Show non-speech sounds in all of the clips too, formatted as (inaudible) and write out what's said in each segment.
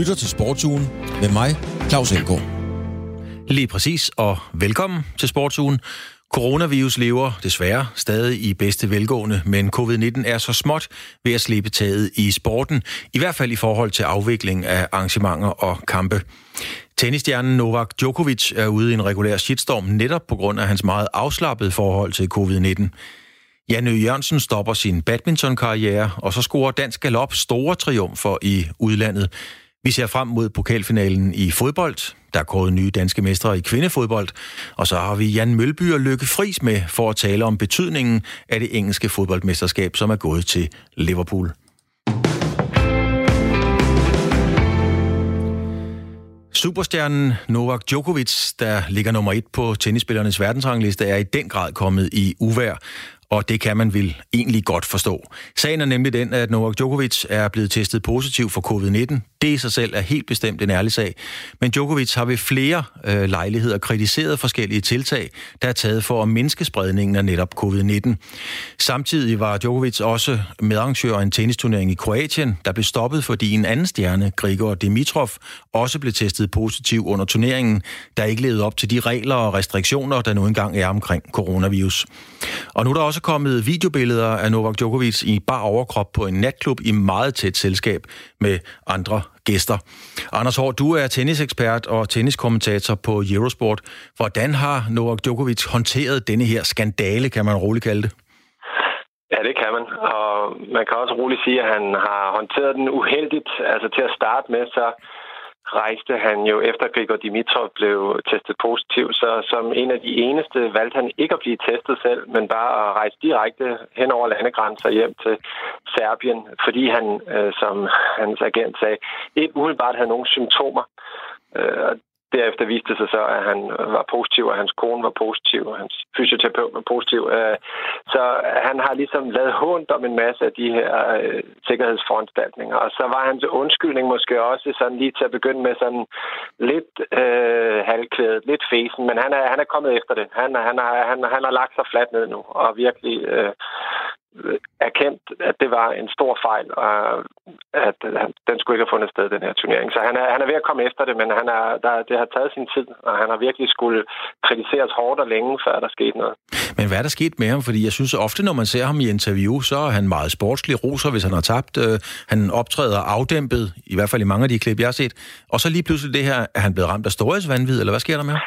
lytter til Sportsugen med mig, Claus Elgaard. Lige præcis, og velkommen til Sportsugen. Coronavirus lever desværre stadig i bedste velgående, men covid-19 er så småt ved at slippe taget i sporten, i hvert fald i forhold til afvikling af arrangementer og kampe. Tennisstjernen Novak Djokovic er ude i en regulær shitstorm netop på grund af hans meget afslappede forhold til covid-19. Janne Jørgensen stopper sin badmintonkarriere, og så scorer Dansk Galop store triumfer i udlandet. Vi ser frem mod pokalfinalen i fodbold. Der er kåret nye danske mestre i kvindefodbold. Og så har vi Jan Mølby og Lykke Fris med for at tale om betydningen af det engelske fodboldmesterskab, som er gået til Liverpool. Superstjernen Novak Djokovic, der ligger nummer et på tennisspillernes verdensrangliste, er i den grad kommet i uvær og det kan man vel egentlig godt forstå. Sagen er nemlig den, at Novak Djokovic er blevet testet positiv for covid-19. Det i sig selv er helt bestemt en ærlig sag. Men Djokovic har ved flere øh, lejligheder kritiseret forskellige tiltag, der er taget for at mindske spredningen af netop covid-19. Samtidig var Djokovic også medarrangør af en tennisturnering i Kroatien, der blev stoppet, fordi en anden stjerne, Grigor Dimitrov, også blev testet positiv under turneringen, der ikke levede op til de regler og restriktioner, der nu engang er omkring coronavirus. Og nu er der også kommet videobilleder af Novak Djokovic i bar overkrop på en natklub i meget tæt selskab med andre gæster. Anders Hård, du er tennisekspert og tenniskommentator på Eurosport. Hvordan har Novak Djokovic håndteret denne her skandale, kan man roligt kalde det? Ja, det kan man. Og man kan også roligt sige, at han har håndteret den uheldigt. Altså til at starte med, så rejste han jo efter Grigor Dimitrov blev testet positiv, så som en af de eneste valgte han ikke at blive testet selv, men bare at rejse direkte hen over landegrænser hjem til Serbien, fordi han, øh, som hans agent sagde, ikke umiddelbart havde nogen symptomer. Øh, Derefter viste det sig så, at han var positiv, og hans kone var positiv, og hans fysioterapeut var positiv. Øh, så han har ligesom lavet hånd om en masse af de her øh, sikkerhedsforanstaltninger. Og så var hans undskyldning måske også sådan lige til at begynde med sådan lidt øh, halvklædet, lidt fesen, men han er, han er kommet efter det. Han, han, har, han, han har lagt sig fladt ned nu, og virkelig øh, erkendt, at det var en stor fejl, og at den skulle ikke have fundet sted, den her turnering. Så han er, han er ved at komme efter det, men han er, der, det har taget sin tid, og han har virkelig skulle kritiseres hårdt og længe, før der skete noget. Men hvad er der sket med ham? Fordi jeg synes ofte, når man ser ham i interview, så er han meget sportslig roser, hvis han har tabt. Øh, han optræder afdæmpet, i hvert fald i mange af de klip, jeg har set. Og så lige pludselig det her, er han blevet ramt af storhedsvandvid, eller hvad sker der med ham?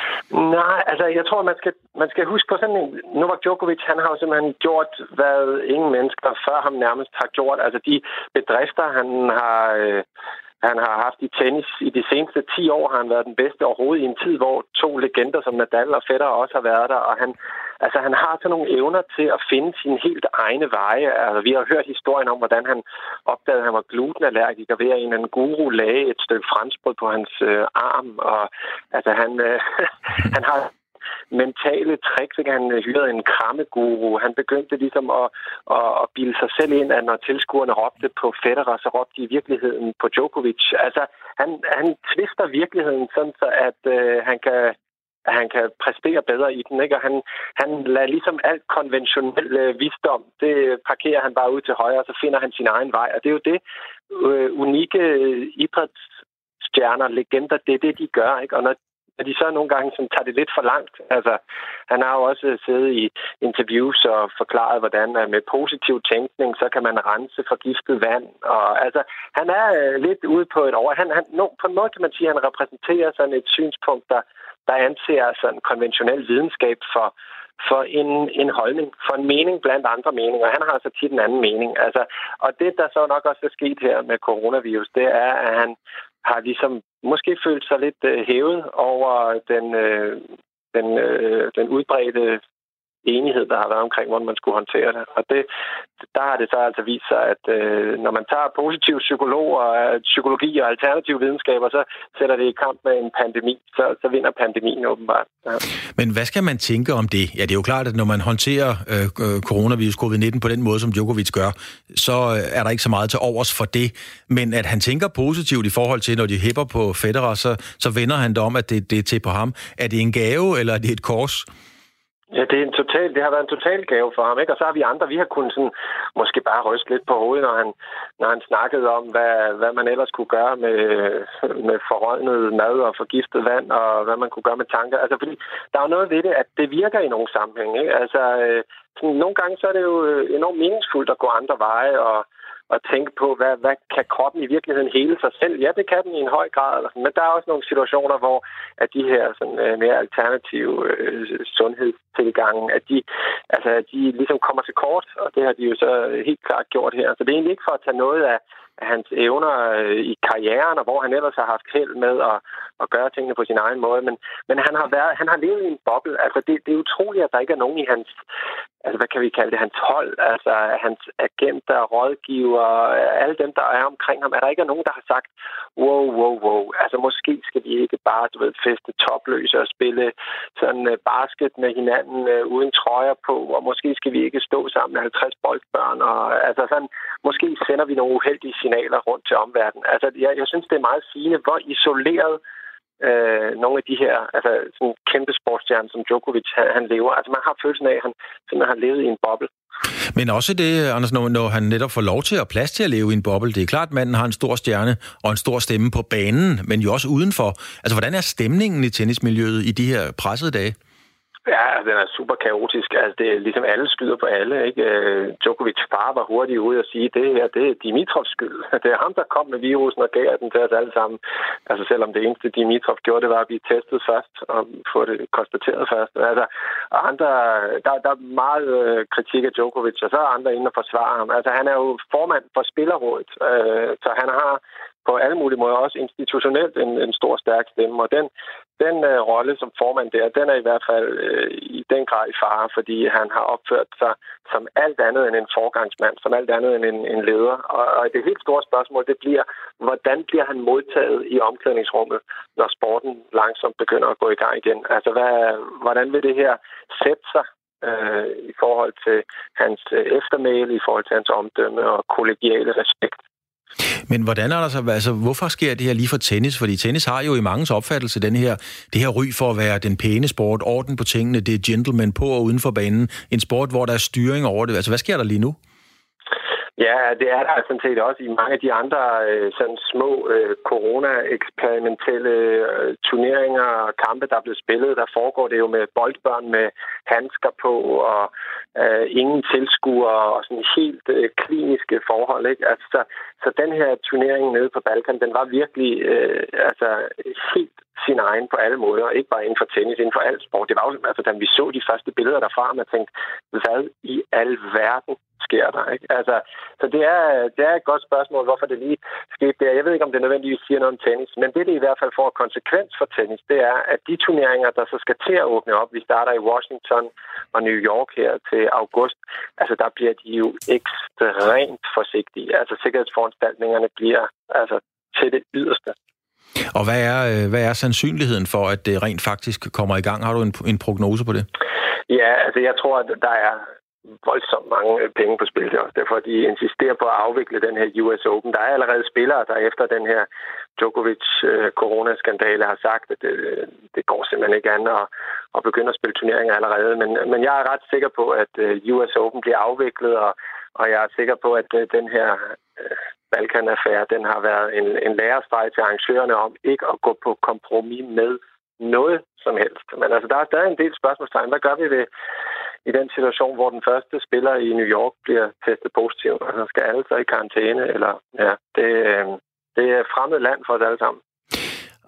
Nej, altså jeg tror, man skal, man skal huske på sådan en... Novak Djokovic, han har jo simpelthen gjort, hvad ingen mennesker før ham nærmest har gjort. Altså de bedrifter, han har... Øh, han har haft i tennis i de seneste 10 år, har han været den bedste overhovedet i en tid, hvor to legender som Nadal og Federer også har været der, og han, altså, han har sådan nogle evner til at finde sine helt egne veje. Altså, vi har hørt historien om, hvordan han opdagede, at han var glutenallergiker ved at en anden guru lagde et stykke franskbrød på hans øh, arm, og altså, han, øh, (laughs) han har mentale tricks. Ikke? Han øh, hyrede en krammeguru. Han begyndte ligesom at, at, at bilde sig selv ind, at når tilskuerne råbte på Federer, så råbte de i virkeligheden på Djokovic. Altså, han, han tvister virkeligheden sådan, så at øh, han kan at han kan præstere bedre i den. Ikke? Og han, han lader ligesom alt konventionel øh, visdom, det parkerer han bare ud til højre, og så finder han sin egen vej. Og det er jo det øh, unikke øh, idrætsstjerner, legender, det er det, de gør. Ikke? Og når at de så nogle gange sådan, tager det lidt for langt. Altså, han har jo også siddet i interviews og forklaret, hvordan at med positiv tænkning, så kan man rense forgiftet vand. Og, altså, han er øh, lidt ude på et over. Han, han, no, på en måde kan man sige, at han repræsenterer sådan et synspunkt, der, der anser sådan konventionel videnskab for, for en, en holdning, for en mening blandt andre meninger. Han har altså tit en anden mening. Altså, og det, der så nok også er sket her med coronavirus, det er, at han har ligesom måske følt sig lidt øh, hævet over den, øh, den, øh, den udbredte enighed, der har været omkring, hvordan man skulle håndtere det. Og det, der har det så altså vist sig, at øh, når man tager positiv psykolog og øh, psykologi og alternative videnskaber, så sætter det i kamp med en pandemi. Så, så vinder pandemien åbenbart. Ja. Men hvad skal man tænke om det? Ja, det er jo klart, at når man håndterer øh, øh coronavirus covid-19 på den måde, som Djokovic gør, så øh, er der ikke så meget til overs for det. Men at han tænker positivt i forhold til, når de hæpper på Federer, så, så vender han det om, at det, det er til på ham. Er det en gave, eller er det et kors? Ja, det, er en total, det har været en total gave for ham, ikke? Og så har vi andre, vi har kunnet sådan, måske bare ryste lidt på hovedet, når han, når han snakkede om, hvad, hvad man ellers kunne gøre med, med forrådnet mad og forgiftet vand, og hvad man kunne gøre med tanker. Altså, fordi der er jo noget ved det, at det virker i nogle sammenhæng, ikke? Altså, øh, sådan, nogle gange så er det jo øh, enormt meningsfuldt at gå andre veje, og at tænke på, hvad, hvad kan kroppen i virkeligheden hele sig selv? Ja, det kan den i en høj grad, men der er også nogle situationer, hvor at de her sådan, øh, mere alternative øh, sundhedstilgange, at de, altså, de ligesom kommer til kort, og det har de jo så helt klart gjort her. Så det er egentlig ikke for at tage noget af, hans evner øh, i karrieren, og hvor han ellers har haft held med at, at gøre tingene på sin egen måde. Men, men han, har været, han har levet i en boble. Altså, det, det er utroligt, at der ikke er nogen i hans, altså, hvad kan vi kalde det, hans hold, altså hans agenter, rådgiver, alle dem, der er omkring ham, er der ikke nogen, der har sagt, wow, wow, wow, altså måske skal vi ikke bare, du ved, feste topløse og spille sådan uh, basket med hinanden uh, uden trøjer på, og måske skal vi ikke stå sammen med 50 boldbørn, og altså sådan, måske sender vi nogle uheldige signaler rundt til omverdenen. Altså, jeg, jeg synes, det er meget sigende, hvor isoleret øh, nogle af de her altså, sådan kæmpe sportsstjerner, som Djokovic, han, han lever. Altså, man har følelsen af, at han simpelthen har levet i en boble. Men også det, Anders, når, når han netop får lov til at plads til at leve i en boble. Det er klart, at manden har en stor stjerne og en stor stemme på banen, men jo også udenfor. Altså, hvordan er stemningen i tennismiljøet i de her pressede dage? Ja, den er super kaotisk. Altså, det er ligesom alle skyder på alle. Ikke? Øh, Djokovic far var hurtigt ude og sige, det her det er Dimitrovs skyld. (laughs) Det er ham, der kom med virusen og gav den til os alle sammen. Altså selvom det eneste Dimitrov gjorde, det var at blive testet først og få det konstateret først. Altså, og andre, der, der er meget øh, kritik af Djokovic, og så er andre inde og forsvare ham. Altså han er jo formand for Spillerrådet, øh, så han har på alle mulige måder også institutionelt en, en stor, stærk stemme. Og den, den øh, rolle som formand der, den er i hvert fald øh, i den grad i fare, fordi han har opført sig som alt andet end en forgangsmand, som alt andet end en, en leder. Og, og det helt store spørgsmål, det bliver, hvordan bliver han modtaget i omklædningsrummet, når sporten langsomt begynder at gå i gang igen? Altså, hvad, hvordan vil det her sætte sig øh, i forhold til hans øh, eftermæle, i forhold til hans omdømme og kollegiale respekt? Men hvordan er der så, altså, hvorfor sker det her lige for tennis? Fordi tennis har jo i mangens opfattelse den her, det her ry for at være den pæne sport, orden på tingene, det er gentleman på og uden for banen. En sport, hvor der er styring over det. Altså, hvad sker der lige nu? Ja, det er der sådan set også i mange af de andre øh, sådan små øh, corona-eksperimentelle øh, turneringer og kampe, der er blevet spillet. Der foregår det jo med boldbørn med handsker på og øh, ingen tilskuere og sådan helt øh, kliniske forhold. Ikke? Altså, så, så den her turnering nede på Balkan, den var virkelig øh, altså, helt sin egen på alle måder. Ikke bare inden for tennis, inden for alt sport. Det var jo, altså, da vi så de første billeder derfra, man tænkte, hvad i al verden sker der. Ikke? Altså, så det er, det er et godt spørgsmål, hvorfor det lige skete der. Jeg ved ikke, om det nødvendigvis siger noget om tennis, men det, det i hvert fald får konsekvens for tennis, det er, at de turneringer, der så skal til at åbne op, vi starter i Washington og New York her til august, altså der bliver de jo ekstremt forsigtige. Altså sikkerhedsforanstaltningerne bliver altså til det yderste. Og hvad er, øh, hvad er sandsynligheden for, at det rent faktisk kommer i gang? Har du en, en prognose på det? Ja, altså jeg tror, at der er voldsomt mange øh, penge på spil. Det er også derfor, de insisterer på at afvikle den her US Open. Der er allerede spillere, der efter den her Djokovic-coronaskandale øh, har sagt, at det, det går simpelthen ikke an at, at begynde at spille turneringer allerede. Men, men jeg er ret sikker på, at US Open bliver afviklet, og, og jeg er sikker på, at den her Balkan-affære, den har været en, en lærestreg til arrangørerne om ikke at gå på kompromis med noget som helst. Men altså, der er stadig en del spørgsmålstegn. Hvad gør vi ved i den situation, hvor den første spiller i New York bliver testet positiv? Altså, skal alle så i karantæne? Eller, ja, det, øh, det er fremmed land for os alle sammen.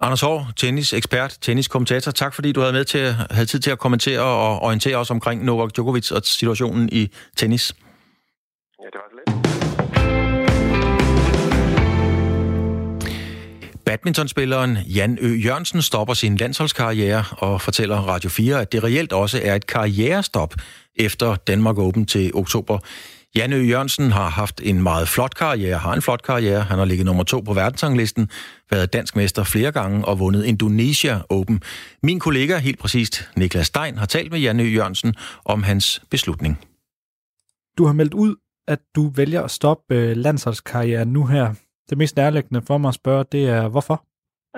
Anders Hård, tennisekspert, tenniskommentator. Tak fordi du havde med til havde tid til at kommentere og orientere os omkring Novak Djokovic og situationen i tennis. Ja, det var lidt. Badmintonspilleren Jan Ø. Jørgensen stopper sin landsholdskarriere og fortæller Radio 4, at det reelt også er et karrierestop efter Danmark Open til oktober. Jan Ø. Jørgensen har haft en meget flot karriere, har en flot karriere. Han har ligget nummer to på verdensranglisten, været dansk mester flere gange og vundet Indonesia Open. Min kollega, helt præcist Niklas Stein, har talt med Jan Ø. Jørgensen om hans beslutning. Du har meldt ud, at du vælger at stoppe øh, landsholdskarrieren nu her. Det mest nærliggende for mig at spørge, det er, hvorfor?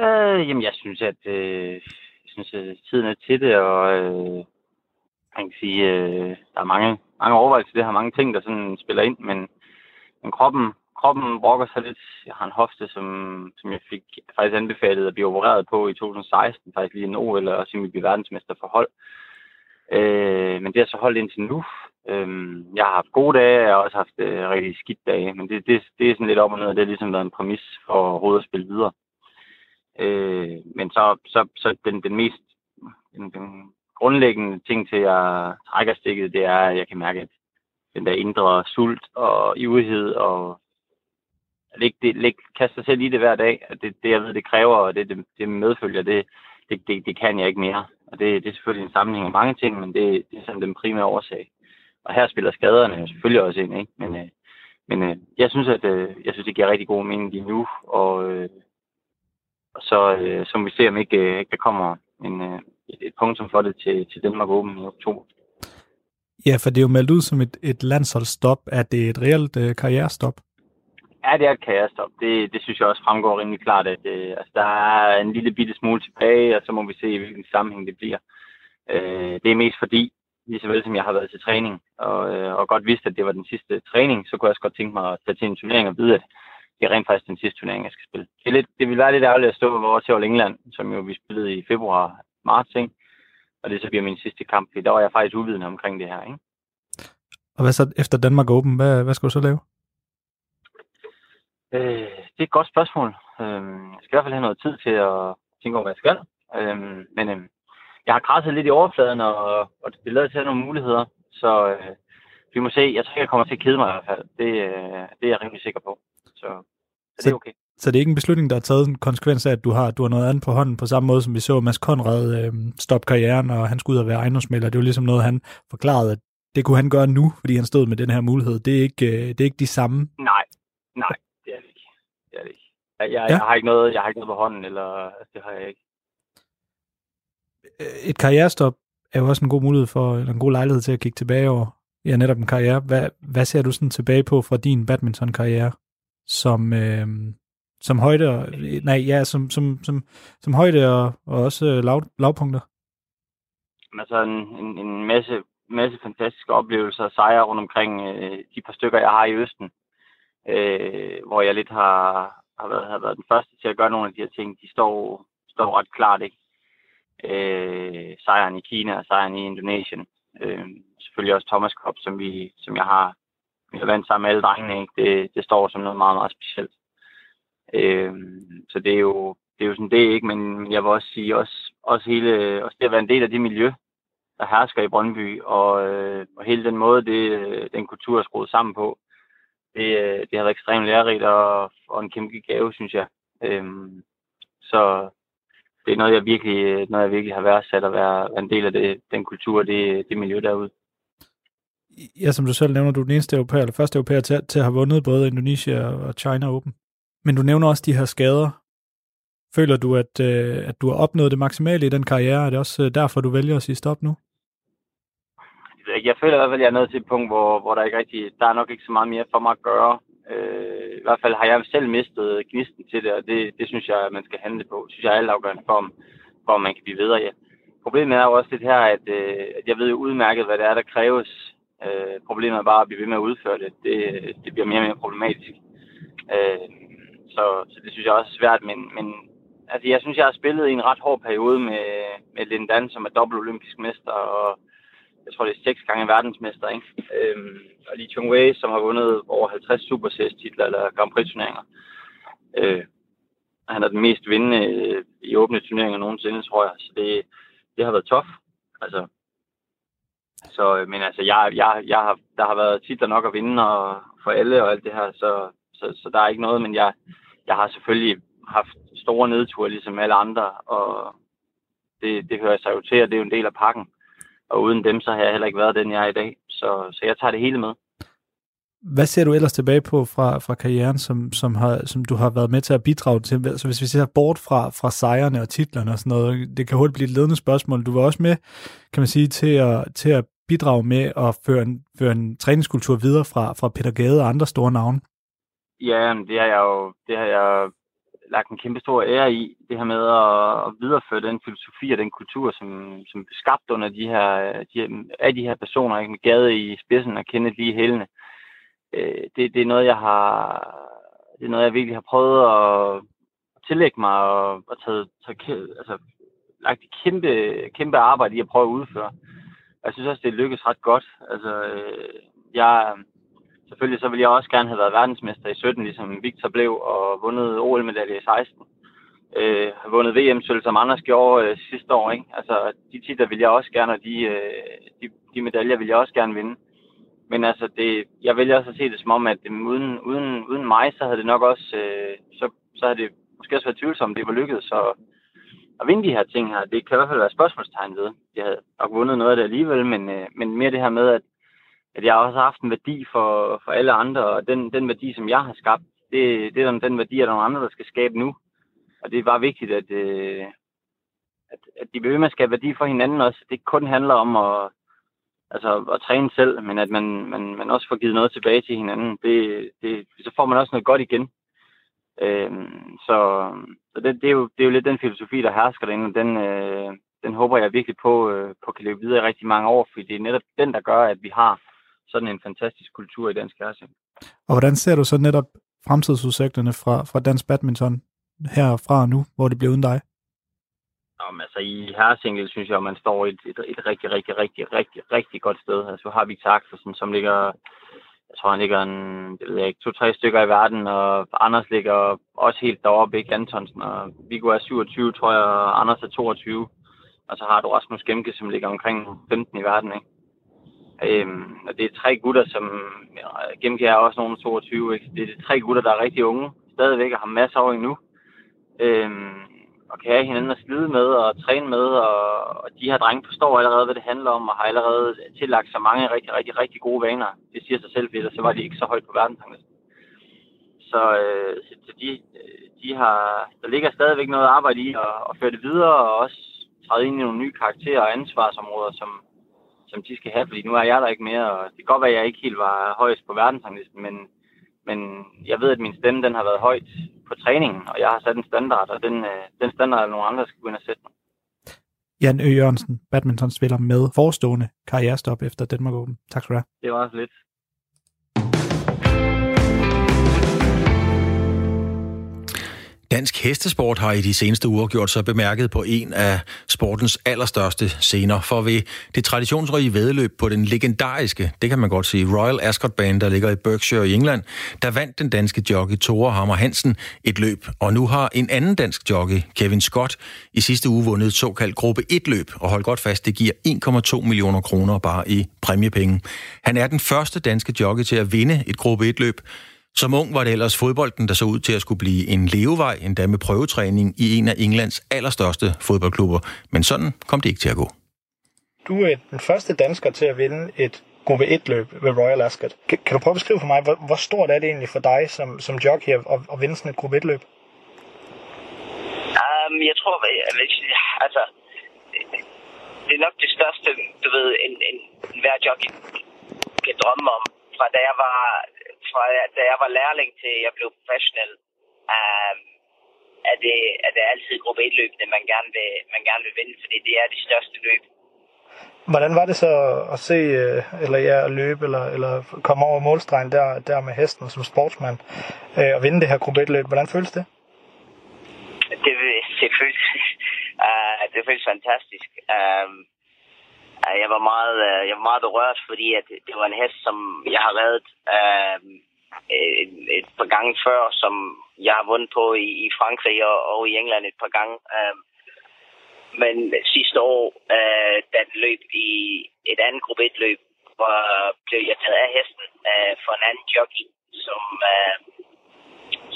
Øh, jamen, jeg synes, at, øh, jeg synes, at tiden er til det, og, øh, man kan sige, øh, der er mange, mange overvejelser, det har mange ting, der sådan spiller ind, men, men kroppen, kroppen brokker sig lidt. Jeg har en hofte, som, som jeg fik faktisk anbefalet at blive opereret på i 2016, faktisk lige en OL, og simpelthen blive verdensmester for hold. Øh, men det har så holdt indtil nu. Øh, jeg har haft gode dage, og jeg har også haft øh, rigtig skidt dage, men det, det, det er sådan lidt op og ned, og det har ligesom været en præmis for overhovedet at spille videre. Øh, men så, så, så den, den mest den, den grundlæggende ting til, at jeg trækker stikket, det er, at jeg kan mærke, at den der indre sult og ivrighed og læg, det, læg, kaste sig selv i det hver dag, at det, det jeg ved, det kræver, og det, det, det medfølger, det, det, det, det kan jeg ikke mere. Og det, det er selvfølgelig en sammenhæng af mange ting, men det, det er sådan den primære årsag. Og her spiller skaderne jo selvfølgelig også ind, ikke? Men, øh, men øh, jeg synes, at øh, jeg synes, det giver rigtig god mening lige nu, og, øh, og så, øh, som vi ser, om ikke øh, der kommer en, øh, et, et punktum for det til, til Danmark Open i oktober. Ja, for det er jo meldt ud som et, et landsholdsstop. Er det et reelt øh, karrierestop? Ja, det er et karrierestop. Det, det synes jeg også fremgår rimelig klart, at øh, altså, der er en lille bitte smule tilbage, og så må vi se, i hvilken sammenhæng det bliver. Øh, det er mest fordi, lige så vel som jeg har været til træning, og, øh, og godt vidste, at det var den sidste træning, så kunne jeg også godt tænke mig at tage til en turnering og vide, at det er rent faktisk den sidste turnering, jeg skal spille. Det, er lidt, det vil være lidt ærgerligt at stå over til England, som jo vi spillede i februar, marts, ikke? og det så bliver min sidste kamp, fordi der var jeg faktisk uvidende omkring det her. Ikke? Og hvad så efter Danmark Open? Hvad, hvad skal du så lave? Øh, det er et godt spørgsmål. Øh, jeg skal i hvert fald have noget tid til at tænke over, hvad jeg skal. Øh, men øh, jeg har krasset lidt i overfladen, og, og det lader til at have nogle muligheder. Så øh, vi må se. Jeg tror, jeg kommer til at kede mig i hvert fald. Det, øh, det er jeg rimelig sikker på. Så, så, det er okay. Så det er ikke en beslutning, der er taget en konsekvens af, at du har, du har noget andet på hånden, på samme måde som vi så Mads Konrad øh, stoppe karrieren, og han skulle ud og være ejendomsmælder. Det var ligesom noget, han forklarede, at det kunne han gøre nu, fordi han stod med den her mulighed. Det er ikke, øh, det er ikke de samme. Nej, nej, det er det ikke. Det er det ikke. Jeg, jeg, ja. jeg, har ikke noget, jeg har ikke noget på hånden, eller altså, det har jeg ikke. Et karrierestop er jo også en god mulighed for, eller en god lejlighed til at kigge tilbage over ja, netop en karriere. Hvad, hvad ser du sådan tilbage på fra din badminton-karriere, som, øh, som højde, og, nej, ja, som, som, som, som højde og, og også øh, lav, lavpunkter? Altså en, en, en masse, masse fantastiske oplevelser og sejre rundt omkring øh, de par stykker, jeg har i Østen, øh, hvor jeg lidt har, har, været, har været den første til at gøre nogle af de her ting. De står, står ret klart, ikke? Øh, sejren i Kina og sejren i Indonesien. Øh, selvfølgelig også Thomas Cup, som, vi, som jeg har, vi har vandt sammen med alle drengene. Ikke? Det, det står som noget meget, meget specielt. Øh, så det er jo det er jo sådan det, ikke? Men jeg vil også sige, også, også, hele, også det at være en del af det miljø, der hersker i Brøndby, og, øh, og hele den måde, det, den kultur er skruet sammen på, det, øh, det har været ekstremt lærerigt og, og en kæmpe gave, synes jeg. Øh, så det er noget, jeg virkelig, noget, jeg virkelig har været sat at være, en del af det, den kultur, det, det miljø derude. Ja, som du selv nævner, du er den eneste europæer, eller første europæer til, til at have vundet både Indonesia og China Open. Men du nævner også de her skader. Føler du, at, øh, at du har opnået det maksimale i den karriere? Er det også øh, derfor, du vælger at sige stop nu? Jeg føler i hvert fald, at jeg er nået til et punkt, hvor, hvor der ikke rigtig, der er nok ikke så meget mere for mig at gøre. Øh, I hvert fald har jeg selv mistet gnisten til det, og det, det synes jeg, man skal handle på. Det synes jeg er altafgørende for, om, for om man kan blive videre. Ja. Problemet er jo også lidt her, at, øh, at jeg ved jo udmærket, hvad det er, der kræves. Øh, problemet er bare at blive ved med at udføre det. Det, det bliver mere og mere problematisk. Øh, så, så det synes jeg også er svært, men, men altså, jeg synes, jeg har spillet i en ret hård periode med, med Lindan, som er dobbelt olympisk mester, og jeg tror, det er seks gange verdensmester, ikke? Øhm, og Lee Chung Wei, som har vundet over 50 Super titler eller Grand Prix-turneringer. Øh, han er den mest vindende øh, i åbne turneringer nogensinde, tror jeg. Så det, det har været tof. Altså, så, øh, men altså, jeg, jeg, jeg har, der har været titler nok at vinde og, for alle og alt det her, så, så, så der er ikke noget, men jeg, jeg har selvfølgelig haft store nedture, ligesom alle andre, og det, det hører sig jo til, og det er jo en del af pakken. Og uden dem, så har jeg heller ikke været den, jeg er i dag. Så, så jeg tager det hele med. Hvad ser du ellers tilbage på fra, fra karrieren, som, som, har, som du har været med til at bidrage til? Så hvis vi ser bort fra, fra sejrene og titlerne og sådan noget, det kan hurtigt blive et ledende spørgsmål. Du var også med, kan man sige, til at, til at bidrage med at føre en, føre en træningskultur videre fra, fra Peter Gade og andre store navne. Ja, det har jeg jo, det har jeg lagt en kæmpe stor ære i, det her med at, at videreføre den filosofi og den kultur, som, som blev skabt under de her, de, af de her personer, ikke? med Gade i spidsen og Kenneth lige hælene. Øh, det, det er noget, jeg har, det er noget, jeg virkelig har prøvet at tillægge mig og, og taget, taget, altså, lagt et kæmpe, kæmpe arbejde i at prøve at udføre. Jeg synes også, det lykkes ret godt. Altså, øh, jeg, selvfølgelig så ville jeg også gerne have været verdensmester i 17, ligesom Victor blev, og vundet OL-medalje i 16. Øh, har vundet VM-sølv, som Anders gjorde øh, sidste år. Ikke? Altså, de titler vil jeg også gerne, og de, øh, de, de medaljer vil jeg også gerne vinde. Men altså, det, jeg vælger også at se det som om, at det, uden, uden, uden mig, så havde det nok også, øh, så, så havde det måske også været tvivlsomt, det var lykkedes. Så at vinde de her ting her, det kan i hvert fald være spørgsmålstegn ved. Jeg havde nok vundet noget af det alligevel, men, øh, men mere det her med, at, at jeg også har haft en værdi for, for alle andre, og den, den værdi, som jeg har skabt, det, det er den værdi, at nogle andre, der skal skabe nu. Og det er bare vigtigt, at, øh, at, at de vil med at skabe værdi for hinanden også. Det ikke kun handler om at, altså, at træne selv, men at man, man, man også får givet noget tilbage til hinanden. Det, det, så får man også noget godt igen. Øhm, så så det, det, er jo, det er jo lidt den filosofi, der hersker derinde, og den, øh, den håber jeg virkelig på, øh, på kan leve videre i rigtig mange år, fordi det er netop den, der gør, at vi har sådan en fantastisk kultur i dansk herresing. Og hvordan ser du så netop fremtidsudsigterne fra, fra dansk badminton herfra nu, hvor det bliver uden dig? Jamen, altså i herresingle synes jeg, at man står et, et, et rigtig, rigtig, rigtig, rigtig, rigtig godt sted. Altså har Victor Axelsen, som ligger jeg tror, han ligger en, det ved jeg ikke, to-tre stykker i verden, og Anders ligger også helt deroppe, ikke Antonsen, og Viggo er 27, tror jeg, og Anders er 22. Og så har du Rasmus Gemke, som ligger omkring 15 i verden, ikke? Øhm, og det er tre gutter, som... Ja, Gemke er også nogen 22, ikke? Det er tre gutter, der er rigtig unge, stadigvæk, og har masser over endnu. Øhm, og kan have hinanden at slide med og træne med, og, og de her drenge forstår allerede, hvad det handler om, og har allerede tillagt så mange rigtig, rigtig, rigtig gode vaner. Det siger sig selv, for så var de ikke så højt på verdensranglisten. Så, øh, så de, øh, de har, der ligger stadigvæk noget arbejde i at, at føre det videre, og også træde ind i nogle nye karakterer og ansvarsområder, som, som de skal have, fordi nu er jeg der ikke mere, og det kan godt være, at jeg ikke helt var højst på verdensranglisten, men, men jeg ved, at min stemme den har været højt på træningen, og jeg har sat en standard, og den, øh, den standard er nogle andre, der skal gå ind og sætte mig. Jan Ø. Jørgensen, badmintonspiller med forestående karrierestop efter Danmark Open. Tak skal du have. Det var også lidt. Dansk hestesport har i de seneste uger gjort sig bemærket på en af sportens allerstørste scener. For ved det traditionsrige vedløb på den legendariske, det kan man godt sige, Royal Ascot Bane, der ligger i Berkshire i England, der vandt den danske jockey Tore Hammer Hansen et løb. Og nu har en anden dansk jockey, Kevin Scott, i sidste uge vundet et såkaldt gruppe 1-løb. Og hold godt fast, det giver 1,2 millioner kroner bare i præmiepenge. Han er den første danske jockey til at vinde et gruppe 1-løb. Som ung var det ellers fodbolden, der så ud til at skulle blive en levevej, endda med prøvetræning i en af Englands allerstørste fodboldklubber. Men sådan kom det ikke til at gå. Du er den første dansker til at vinde et gruppe 1-løb ved Royal Ascot. Kan, kan du prøve at beskrive for mig, hvor, hvor stort er det egentlig for dig som, som jockey at, at vinde sådan et gruppe 1-løb? Um, jeg tror, jeg, (laughs) altså, det er nok det største, du ved, en, en, en hver jockey kan drømme om. Fra da jeg var fra da jeg var lærling til jeg blev professionel, um, er, det, er det altid gruppe 1 løbende, man gerne vil, man gerne vil vinde, fordi det er de største løb. Hvordan var det så at se, øh, eller ja, at løbe, eller, eller komme over målstregen der, der med hesten som sportsmand, øh, og vinde det her gruppe 1 løb? Hvordan føles det? Det, det føles, uh, (laughs) det føles fantastisk. Um, jeg var meget, øh, jeg var meget berørt, fordi at det var en hest, som jeg har reddet uh, et, et par gange før, som jeg har vundet på i, i Frankrig og, og i England et par gange. Uh, men sidste år, uh, da den løb i et andet gruppe 1 løb, hvor blev jeg taget af hesten uh, for en anden jockey, som, uh,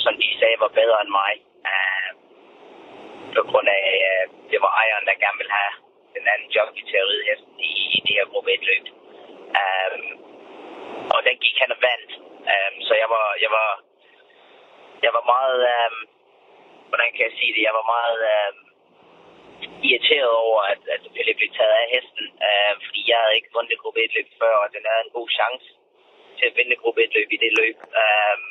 som de sagde var bedre end mig. Uh, på grund af, uh, det var ejeren, der gerne ville have den anden jockey til at ride hesten i, i det her gruppe 1 løb. Um, og den gik han og vandt. Um, så jeg var, jeg var, jeg var meget, um, hvordan kan jeg sige det, jeg var meget um, irriteret over, at, at Pelle blev taget af hesten, um, fordi jeg havde ikke vundet gruppe 1 løb før, og den havde en god chance til at vinde gruppe 1 løb i det løb. Um,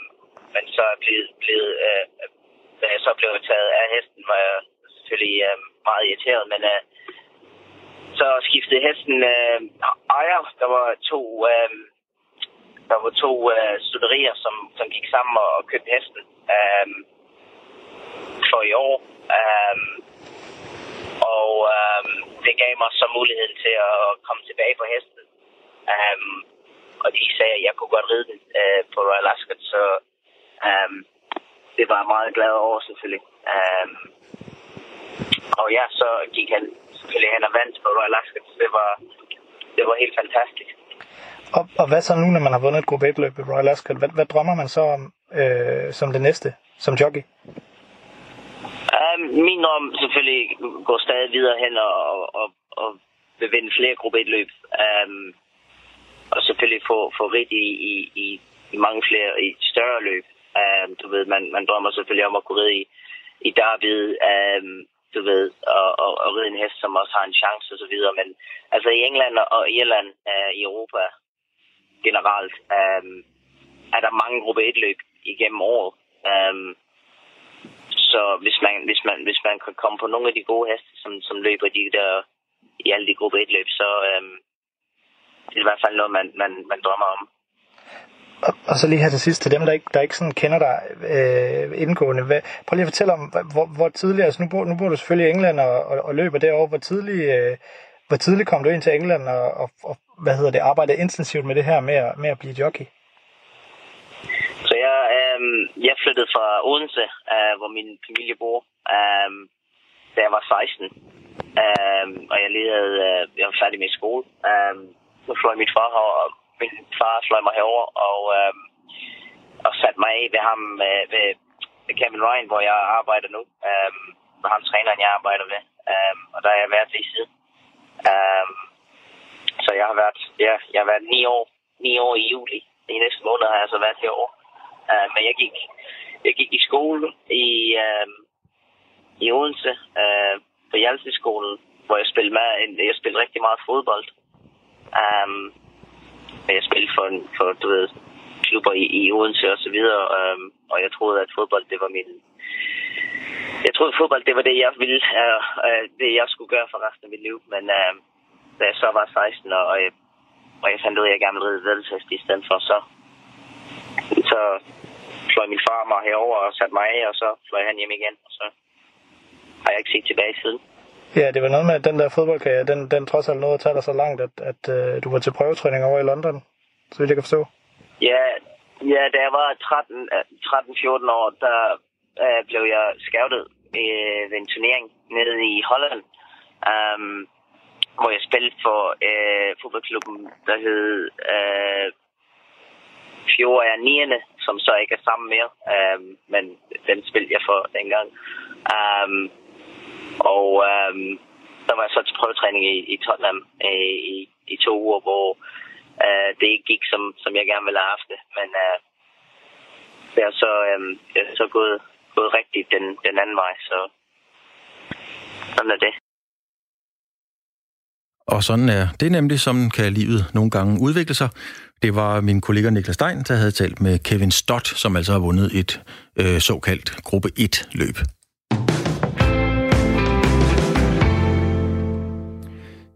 men så er blevet, blevet øh, øh, uh, da jeg så blev taget af hesten, var jeg selvfølgelig øh, meget irriteret, men øh, så skiftede hesten øh, ejer. Der var to, øh, der var to øh, studerier, som, som gik sammen og, og købte hesten øh, for i år. Øh, og øh, det gav mig så muligheden til at komme tilbage på hesten. Øh, og de sagde, at jeg kunne godt ride den øh, på Royal Ascot, så øh, det var jeg meget glad over selvfølgelig. Øh, og ja, så gik han selvfølgelig hen og vandt på Royal Ascot. Det var, det var helt fantastisk. Og, og hvad så nu, når man har vundet et gruppe 1 løb i Royal Ascot? Hvad, hvad drømmer man så om øh, som det næste, som jockey? Um, min drøm selvfølgelig går stadig videre hen og, og, og vil vinde flere gruppe 1 løb. Um, og selvfølgelig få, få rigt i, i, i, i mange flere, i større løb. Um, du ved, man, man drømmer selvfølgelig om at kunne ride i, i Derby, um, du ved, og, og, og ride en hest, som også har en chance og så videre. Men altså i England og Irland, øh, i Europa generelt, øh, er der mange gruppe 1 løb igennem året. Øh, så hvis man, hvis, man, hvis man kan komme på nogle af de gode heste, som, som løber de der i alle de gruppe 1 løb, så øh, det er i hvert fald noget, man, man, man drømmer om. Og, og så lige her til sidst, til dem, der ikke, der ikke sådan kender dig øh, indgående. Hvad, prøv lige at fortælle om, hvor, hvor tidligt, altså nu bor, nu bor du selvfølgelig i England og, og, og løber derovre. Hvor tidligt, øh, hvor tidligt kom du ind til England og, og, og hvad hedder det, arbejdede intensivt med det her med, at, med at blive jockey? Så jeg, øh, jeg flyttede fra Odense, øh, hvor min familie bor, øh, da jeg var 16. Øh, og jeg ledede, øh, jeg var færdig med skole. Øh, så fløj mit far her min far fløj mig herover og, øh, og satte mig af ved ham, øh, ved, ved Kevin Ryan, hvor jeg arbejder nu. Øh, med ham træneren, jeg arbejder med. Øh, og der har jeg været lige siden. Øh, så jeg har været, ja, jeg har været ni år, ni år i juli. I næste måned har jeg så været herovre. Øh, men jeg gik, jeg gik i skole i, øh, i Odense øh, på Hjalteskolen, hvor jeg spillede, med, jeg spillede rigtig meget fodbold. Um, jeg spillede for, for du ved, klubber i, i Odense og så videre, Øhm, og jeg troede, at fodbold, det var min... Jeg troede, at fodbold, det var det, jeg ville, øh, øh, det jeg skulle gøre for resten af mit liv, men øh, da jeg så var 16, og, og, jeg, og jeg fandt ud af, at jeg gerne ville ride veddelshest i stedet for, så, så fløj min far mig herover og satte mig af, og så fløj han hjem igen, og så har jeg ikke set tilbage siden. Ja, det var noget med, at den der fodboldkarriere, den, den trods alt nåede at tage dig så langt, at, at uh, du var til prøvetræning over i London, så vidt jeg kan forstå. Ja, ja da jeg var 13-14 øh, år, der uh, blev jeg scoutet uh, ved en turnering nede i Holland, um, hvor jeg spillede for uh, fodboldklubben, der hed uh, Fjord er 9. som så ikke er sammen mere, um, men den spillede jeg for dengang. Um, og øh, der var jeg så til prøvetræning i, i Tottenham i, i, i to uger, hvor øh, det ikke gik, som, som jeg gerne ville have haft det. Men øh, det er så, øh, det er så gået, gået rigtigt den, den anden vej, så sådan er det. Og sådan er det nemlig, som kan livet nogle gange udvikle sig. Det var min kollega Niklas Stein, der havde talt med Kevin Stott, som altså har vundet et øh, såkaldt gruppe 1-løb.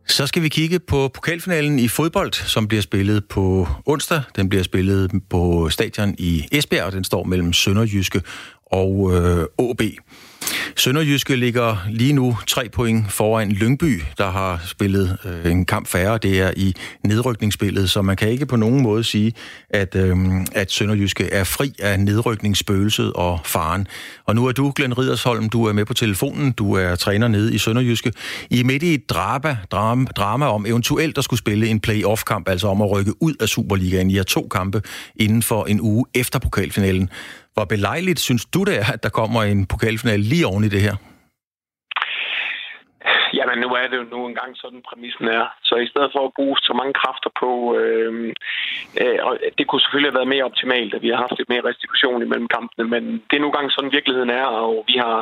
Så skal vi kigge på pokalfinalen i fodbold, som bliver spillet på onsdag. Den bliver spillet på stadion i Esbjerg, og den står mellem Sønderjyske og øh, AB. Sønderjyske ligger lige nu tre point foran Lyngby, der har spillet øh, en kamp færre. Det er i nedrykningsspillet, så man kan ikke på nogen måde sige, at, øh, at Sønderjyske er fri af nedrykningsspøgelset og faren. Og nu er du, Glenn Ridersholm, du er med på telefonen. Du er træner nede i Sønderjyske. I er midt i et drama, drama, drama om eventuelt at skulle spille en play-off-kamp, altså om at rykke ud af Superligaen. I har to kampe inden for en uge efter pokalfinalen. Hvor belejligt synes du det er, at der kommer en pokalfinale lige oven i det her? Jamen, nu er det jo nu engang sådan, præmissen er. Så i stedet for at bruge så mange kræfter på... Øh, øh, og det kunne selvfølgelig have været mere optimalt, at vi har haft lidt mere restitution imellem kampene, men det er nu engang sådan, virkeligheden er, og vi har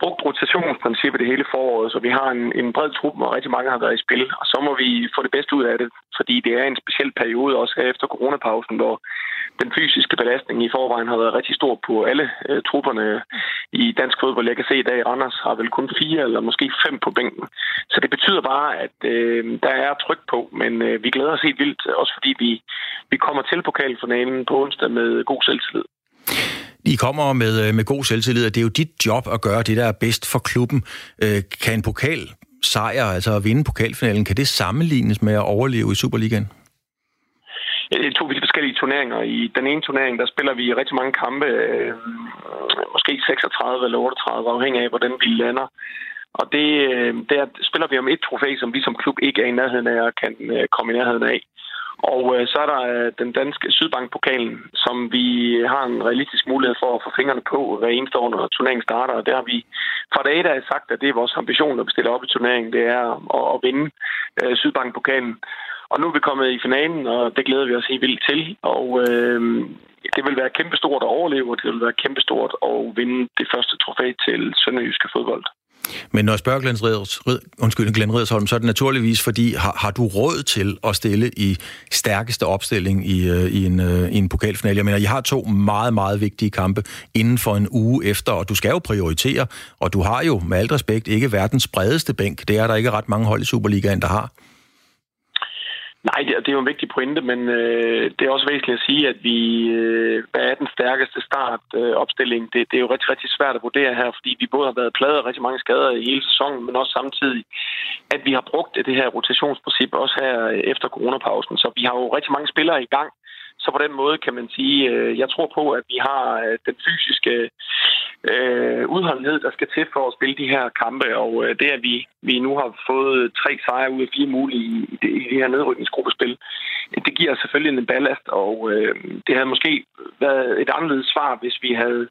brugt rotationsprincippet det hele foråret, så vi har en, en bred trup, og rigtig mange har været i spil, og så må vi få det bedste ud af det, fordi det er en speciel periode også her efter coronapausen, hvor den fysiske belastning i forvejen har været rigtig stor på alle øh, trupperne i dansk fodbold. Jeg kan se i dag, Anders har vel kun fire eller måske fem på bænken. Så det betyder bare, at øh, der er tryk på, men øh, vi glæder os helt vildt, også fordi vi, vi kommer til pokalfinalen på onsdag med god selvtillid. I kommer med, øh, med god selvtillid, og det er jo dit job at gøre det, der er bedst for klubben. Øh, kan en pokal sejr, altså at vinde pokalfinalen, kan det sammenlignes med at overleve i Superligaen? Ja, det er to vidt forskellige turneringer. I den ene turnering, der spiller vi rigtig mange kampe, øh, måske 36 eller 38, afhængig af, hvordan vi lander. Og det, øh, der spiller vi om et trofæ, som vi som klub ikke er i nærheden af og kan øh, komme i nærheden af. Og øh, så er der øh, den danske Sydbank-pokalen, som vi har en realistisk mulighed for at få fingrene på hver eneste år, når turneringen starter. Og det har vi fra dag af sagt, at det er vores ambition, når vi stiller op i turneringen, det er at, at vinde øh, Sydbank-pokalen. Og nu er vi kommet i finalen, og det glæder vi os helt vildt til. Og øh, det vil være kæmpestort at overleve, og det vil være kæmpestort at vinde det første trofæ til Sønderjyske fodbold. Men når jeg spørger Glenn, Reders, undskyld, Glenn Redersholm, så er det naturligvis, fordi har, har du råd til at stille i stærkeste opstilling i, øh, i, en, øh, i en pokalfinale? Jeg mener, I har to meget, meget vigtige kampe inden for en uge efter, og du skal jo prioritere, og du har jo med alt respekt ikke verdens bredeste bænk. Det er der ikke ret mange hold i Superligaen, der har. Nej, det, det er jo en vigtig pointe, men øh, det er også væsentligt at sige, at vi, øh, hvad er den stærkeste startopstilling? Øh, opstilling? det, det er jo rigtig, rigtig svært at vurdere her, fordi vi både har været pladet af rigtig mange skader i hele sæsonen, men også samtidig, at vi har brugt det her rotationsprincip også her efter coronapausen. Så vi har jo rigtig mange spillere i gang, så på den måde kan man sige, øh, jeg tror på, at vi har øh, den fysiske øh, udholdenhed, der skal til for at spille de her kampe. Og øh, det, at vi, vi nu har fået tre sejre ud af fire mulige i det, i det her nedrykningsgruppespil, det giver selvfølgelig en ballast, og øh, det havde måske været et anderledes svar, hvis vi havde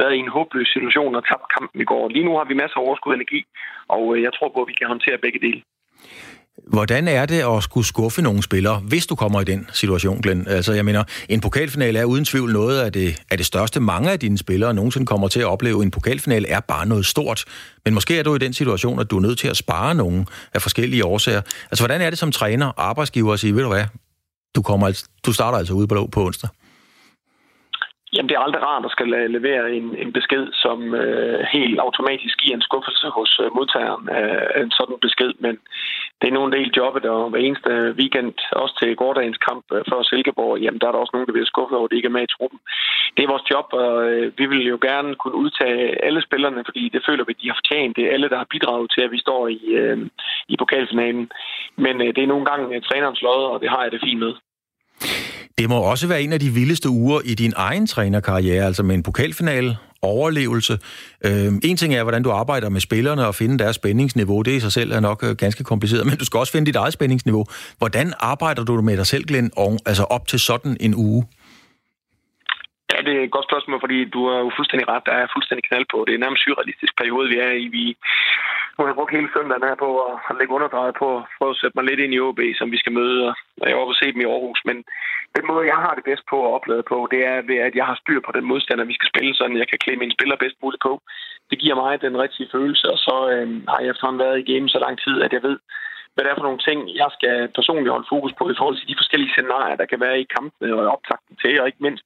været i en håbløs situation og tabt kampen i går. Lige nu har vi masser af overskud energi, og øh, jeg tror på, at vi kan håndtere begge dele. Hvordan er det at skulle skuffe nogle spillere, hvis du kommer i den situation, Glenn? Altså, jeg mener, en pokalfinale er uden tvivl noget af det, af det største. Mange af dine spillere nogensinde kommer til at opleve, en pokalfinale er bare noget stort. Men måske er du i den situation, at du er nødt til at spare nogen af forskellige årsager. Altså, hvordan er det som træner, arbejdsgiver at sige, ved du hvad, du, kommer, altså, du starter altså ude på, på onsdag? Jamen, det er aldrig rart at skal levere en, en besked, som øh, helt automatisk giver en skuffelse hos øh, modtageren af en sådan besked, men det er nogle del jobbet, og hver eneste weekend, også til gårdagens kamp øh, for Silkeborg, jamen der er der også nogen, der bliver skuffet over, at de ikke er med i truppen. Det er vores job, og øh, vi vil jo gerne kunne udtage alle spillerne, fordi det føler vi, de har fortjent. Det er alle, der har bidraget til, at vi står i, øh, i pokalfinalen. Men øh, det er nogle gange øh, trænerens lod, og det har jeg det fint med. Det må også være en af de vildeste uger i din egen trænerkarriere, altså med en pokalfinale, overlevelse. Øh, en ting er, hvordan du arbejder med spillerne og finde deres spændingsniveau. Det i sig selv er nok øh, ganske kompliceret, men du skal også finde dit eget spændingsniveau. Hvordan arbejder du med dig selv, Glenn, og, altså op til sådan en uge? Ja, det er et godt spørgsmål, fordi du har jo fuldstændig ret. Der er fuldstændig knald på. Det er nærmest surrealistisk periode, vi er i. Vi, nu har jeg brugt hele søndagen her på at lægge underdrejet på at prøve at sætte mig lidt ind i OB, som vi skal møde. Og jeg har også set dem i Aarhus. Men den måde, jeg har det bedst på at oplade på, det er ved, at jeg har styr på den modstander, vi skal spille, så jeg kan klæde mine spillere bedst muligt på. Det giver mig den rigtige følelse, og så øh, har jeg efterhånden været i game så lang tid, at jeg ved, hvad det er for nogle ting, jeg skal personligt holde fokus på i forhold til de forskellige scenarier, der kan være i kampene og optakten til, og ikke mindst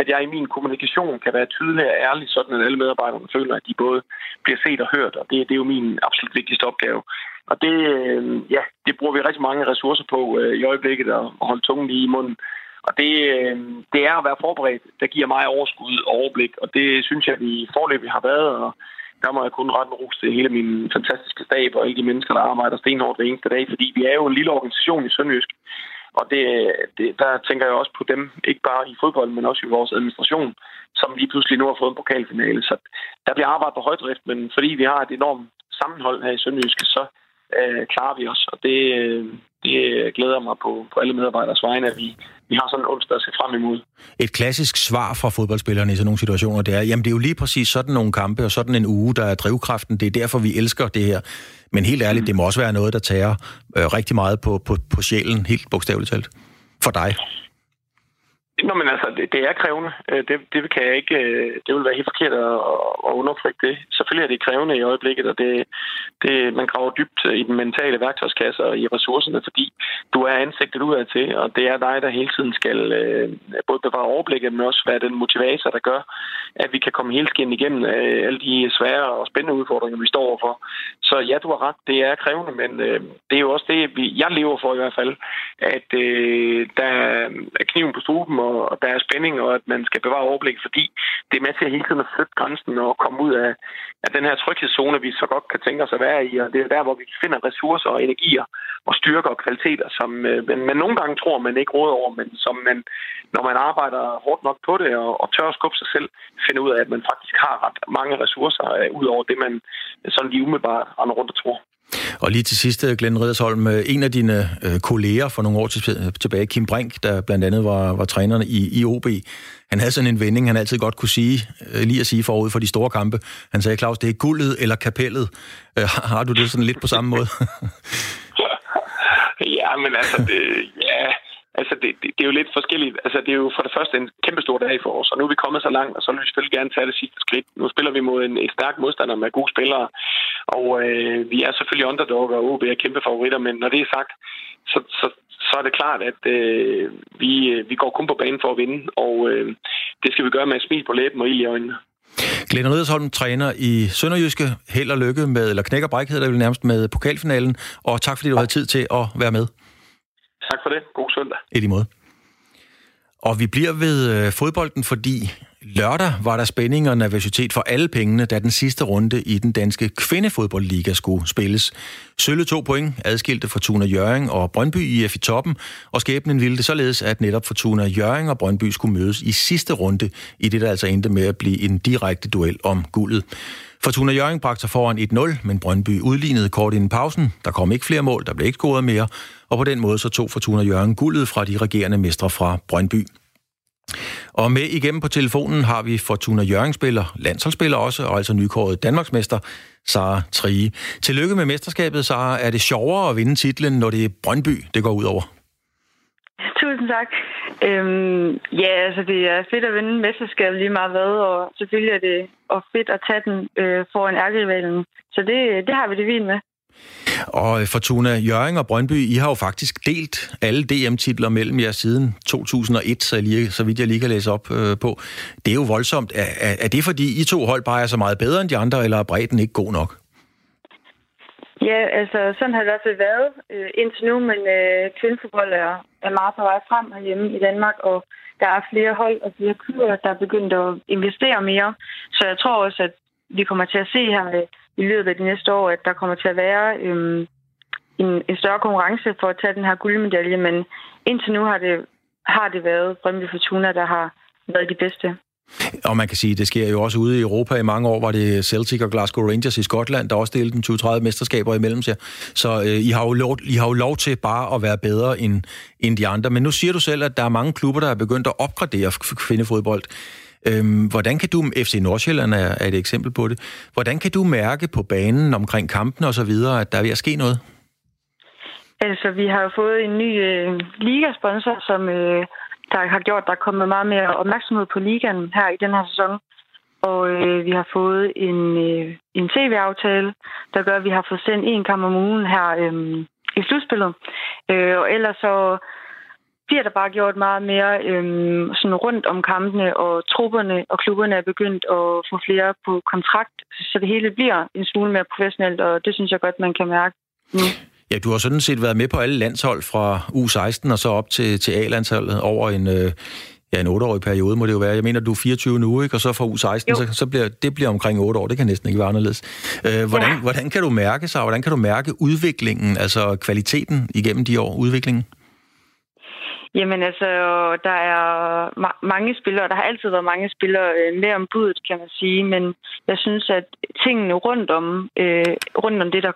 at jeg i min kommunikation kan være tydelig og ærlig, sådan at alle medarbejderne føler, at de både bliver set og hørt, og det, det er jo min absolut vigtigste opgave. Og det, øh, ja, det bruger vi rigtig mange ressourcer på øh, i øjeblikket, at holde tungen lige i munden. Og det, øh, det er at være forberedt, der giver mig overskud og overblik, og det synes jeg, vi forløbig har været, og der må jeg kun rette ros til hele min fantastiske stab og alle de mennesker, der arbejder stenhårdt hver eneste dag, fordi vi er jo en lille organisation i Sønderjysk, og det, det, der tænker jeg også på dem, ikke bare i fodbold, men også i vores administration, som lige pludselig nu har fået en pokalfinale. Så der bliver arbejdet på højdrift, men fordi vi har et enormt sammenhold her i Sønderjyske, så øh, klarer vi os. Og det, øh, det øh, glæder mig på, på alle medarbejderes vegne, at vi, vi har sådan en onsdag at se frem imod. Et klassisk svar fra fodboldspillerne i sådan nogle situationer, det er, jamen det er jo lige præcis sådan nogle kampe og sådan en uge, der er drivkraften. Det er derfor, vi elsker det her. Men helt ærligt, mm. det må også være noget, der tager øh, rigtig meget på, på, på sjælen, helt bogstaveligt talt. For dig. Nå, men altså, det, det er krævende. Øh, det, det kan jeg ikke... Øh, det vil være helt forkert at, at undertrykke det. Selvfølgelig er det krævende i øjeblikket, og det, det, man graver dybt i den mentale værktøjskasse og i ressourcerne, fordi du er ansigtet udad til, og det er dig, der hele tiden skal øh, både bevare overblikket, men også være den motivator, der gør, at vi kan komme helt skin igennem øh, alle de svære og spændende udfordringer, vi står overfor. Så ja, du har ret, det er krævende, men øh, det er jo også det, vi, jeg lever for i hvert fald, at øh, der er kniven på struben, og, og der er spænding, og at man skal bevare overblik, fordi det er med til at hele tiden at flytte grænsen og komme ud af, af den her tryghedszone, vi så godt kan tænke os at være i, og det er der, hvor vi finder ressourcer og energier og styrker og kvaliteter, som øh, man nogle gange tror, man ikke råder over, men som man, når man arbejder hårdt nok på det og, og tør at skubbe sig selv, finder ud af, at man faktisk har ret mange ressourcer øh, ud over det, man sådan lige umiddelbart render rundt og tror. Og lige til sidst, øh, Glenn Riddersholm, øh, en af dine øh, kolleger for nogle år tilbage, Kim Brink, der blandt andet var, var træneren i, i OB, han havde sådan en vending, han altid godt kunne sige, lige at sige forud for de store kampe. Han sagde, Claus, det er guldet eller kapellet. Har du det sådan lidt på samme måde? (laughs) ja, men altså, det, Altså, det, det, det er jo lidt forskelligt. Altså, det er jo for det første en kæmpe stor dag for os, og nu er vi kommet så langt, og så vil vi selvfølgelig gerne tage det sidste skridt. Nu spiller vi mod en, en stærk modstander med gode spillere, og øh, vi er selvfølgelig underdog, og OB er kæmpe favoritter, men når det er sagt, så, så, så er det klart, at øh, vi, øh, vi går kun på banen for at vinde, og øh, det skal vi gøre med et smil på læben og ild i øjnene. Glenn Riddersholm træner i Sønderjyske. Held og lykke med, eller knækker bræk hedder det vel nærmest, med pokalfinalen. Og tak fordi du havde tid til at være med. Tak for det. God søndag. I lige måde. Og vi bliver ved øh, fodbolden, fordi lørdag var der spænding og nervøsitet for alle pengene, da den sidste runde i den danske kvindefodboldliga skulle spilles. Sølle to point adskilte Fortuna Jøring og Brøndby i F i toppen, og skæbnen ville det således, at netop Fortuna Jøring og Brøndby skulle mødes i sidste runde, i det der altså endte med at blive en direkte duel om guldet. Fortuna Jørgen bragte sig foran 1-0, men Brøndby udlignede kort inden pausen. Der kom ikke flere mål, der blev ikke scoret mere, og på den måde så tog Fortuna Jørgen guldet fra de regerende mestre fra Brøndby. Og med igennem på telefonen har vi Fortuna Jørgen-spiller, landsholdsspiller også, og altså nykåret Danmarksmester, Sara Trie. Tillykke med mesterskabet, Sara. Er det sjovere at vinde titlen, når det er Brøndby, det går ud over? Tusind tak. Øhm, ja, altså det er fedt at vinde mesterskabet lige meget hvad, og selvfølgelig er det og fedt at tage den øh, foran ærgerivalen. Så det, det har vi det vildt med. Og øh, Fortuna Jørgen og Brøndby, I har jo faktisk delt alle DM-titler mellem jer siden 2001, så, lige, så vidt jeg lige kan læse op øh, på. Det er jo voldsomt. Er, er, er det fordi, I to hold bare er så meget bedre end de andre, eller er bredden ikke god nok? Ja, altså sådan har det også været øh, indtil nu, men øh, kvindefodbold er, er meget på vej frem herhjemme i Danmark, og der er flere hold og flere klubber, der er begyndt at investere mere. Så jeg tror også, at vi kommer til at se her øh, i løbet af de næste år, at der kommer til at være øh, en, en større konkurrence for at tage den her guldmedalje, men indtil nu har det, har det været Brøndby Fortuna, der har været de bedste. Og man kan sige, det sker jo også ude i Europa. I mange år var det Celtic og Glasgow Rangers i Skotland, der også delte den 20-30 mesterskaber imellem sig. Så øh, I, har jo lov, I har jo lov til bare at være bedre end, end de andre. Men nu siger du selv, at der er mange klubber, der er begyndt at opgradere kvindefodbold. Øhm, hvordan kan du, FC Nordsjælland er, er et eksempel på det, hvordan kan du mærke på banen omkring kampen og så videre, at der er ved at ske noget? Altså, vi har jo fået en ny øh, ligasponsor, som øh, der har gjort, der er kommet meget mere opmærksomhed på ligaen her i den her sæson. Og øh, vi har fået en, øh, en tv-aftale, der gør, at vi har fået sendt en kamp om ugen her øh, i slutspillet. Øh, og ellers så bliver der bare gjort meget mere øh, sådan rundt om kampene, og trupperne og klubberne er begyndt at få flere på kontrakt, så det hele bliver en smule mere professionelt, og det synes jeg godt, man kan mærke nu. Ja, du har sådan set været med på alle landshold fra U16 og så op til, til A-landsholdet over en, øh, ja, en 8-årig periode, må det jo være. Jeg mener, du er 24 nu, ikke? Og så fra U16, så, så bliver det bliver omkring 8 år. Det kan næsten ikke være anderledes. Øh, hvordan, ja. hvordan kan du mærke sig? Hvordan kan du mærke udviklingen, altså kvaliteten igennem de år, udviklingen? Jamen altså, der er ma- mange spillere, der har altid været mange spillere øh, med om budet, kan man sige, men jeg synes, at tingene rundt om, øh, rundt om det, der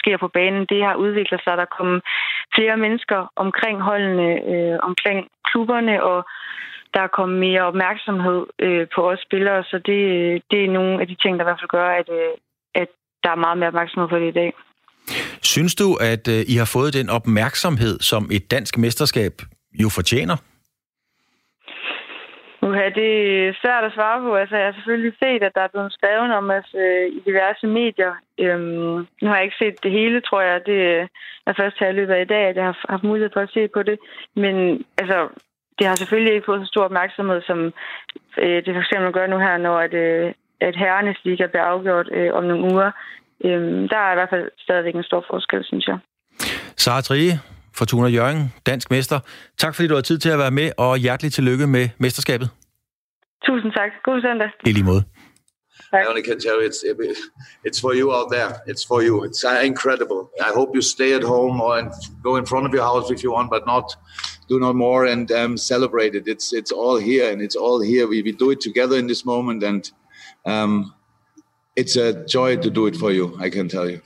sker på banen, det har udviklet sig. Der kommer flere mennesker omkring holdene, øh, omkring klubberne, og der er kommet mere opmærksomhed øh, på os spillere, så det, det er nogle af de ting, der i hvert fald gør, at, øh, at der er meget mere opmærksomhed på det i dag. Synes du, at øh, I har fået den opmærksomhed, som et dansk mesterskab jo fortjener? Uha, det er svært at svare på. Altså, jeg har selvfølgelig set, at der er blevet skrevet om os øh, i diverse medier. Øhm, nu har jeg ikke set det hele, tror jeg. Det er først her i løbet af i dag, at jeg har haft mulighed for at se på det. Men altså, det har selvfølgelig ikke fået så stor opmærksomhed, som øh, det for eksempel gør nu her, når at, øh, at herrenes liga bliver afgjort øh, om nogle uger. Øhm, der er i hvert fald stadigvæk en stor forskel, synes jeg. Sara Trie, Fortuna Jørgen, dansk mester. Tak fordi du har tid til at være med, og hjertelig tillykke med mesterskabet. Tusind tak. God søndag. I lige måde. I only can tell you it's it's for you out there. It's for you. It's incredible. I hope you stay at home or go in front of your house if you want, but not do not more and um, celebrate it. It's it's all here and it's all here. We we do it together in this moment, and um, it's a joy to do it for you. I can tell you.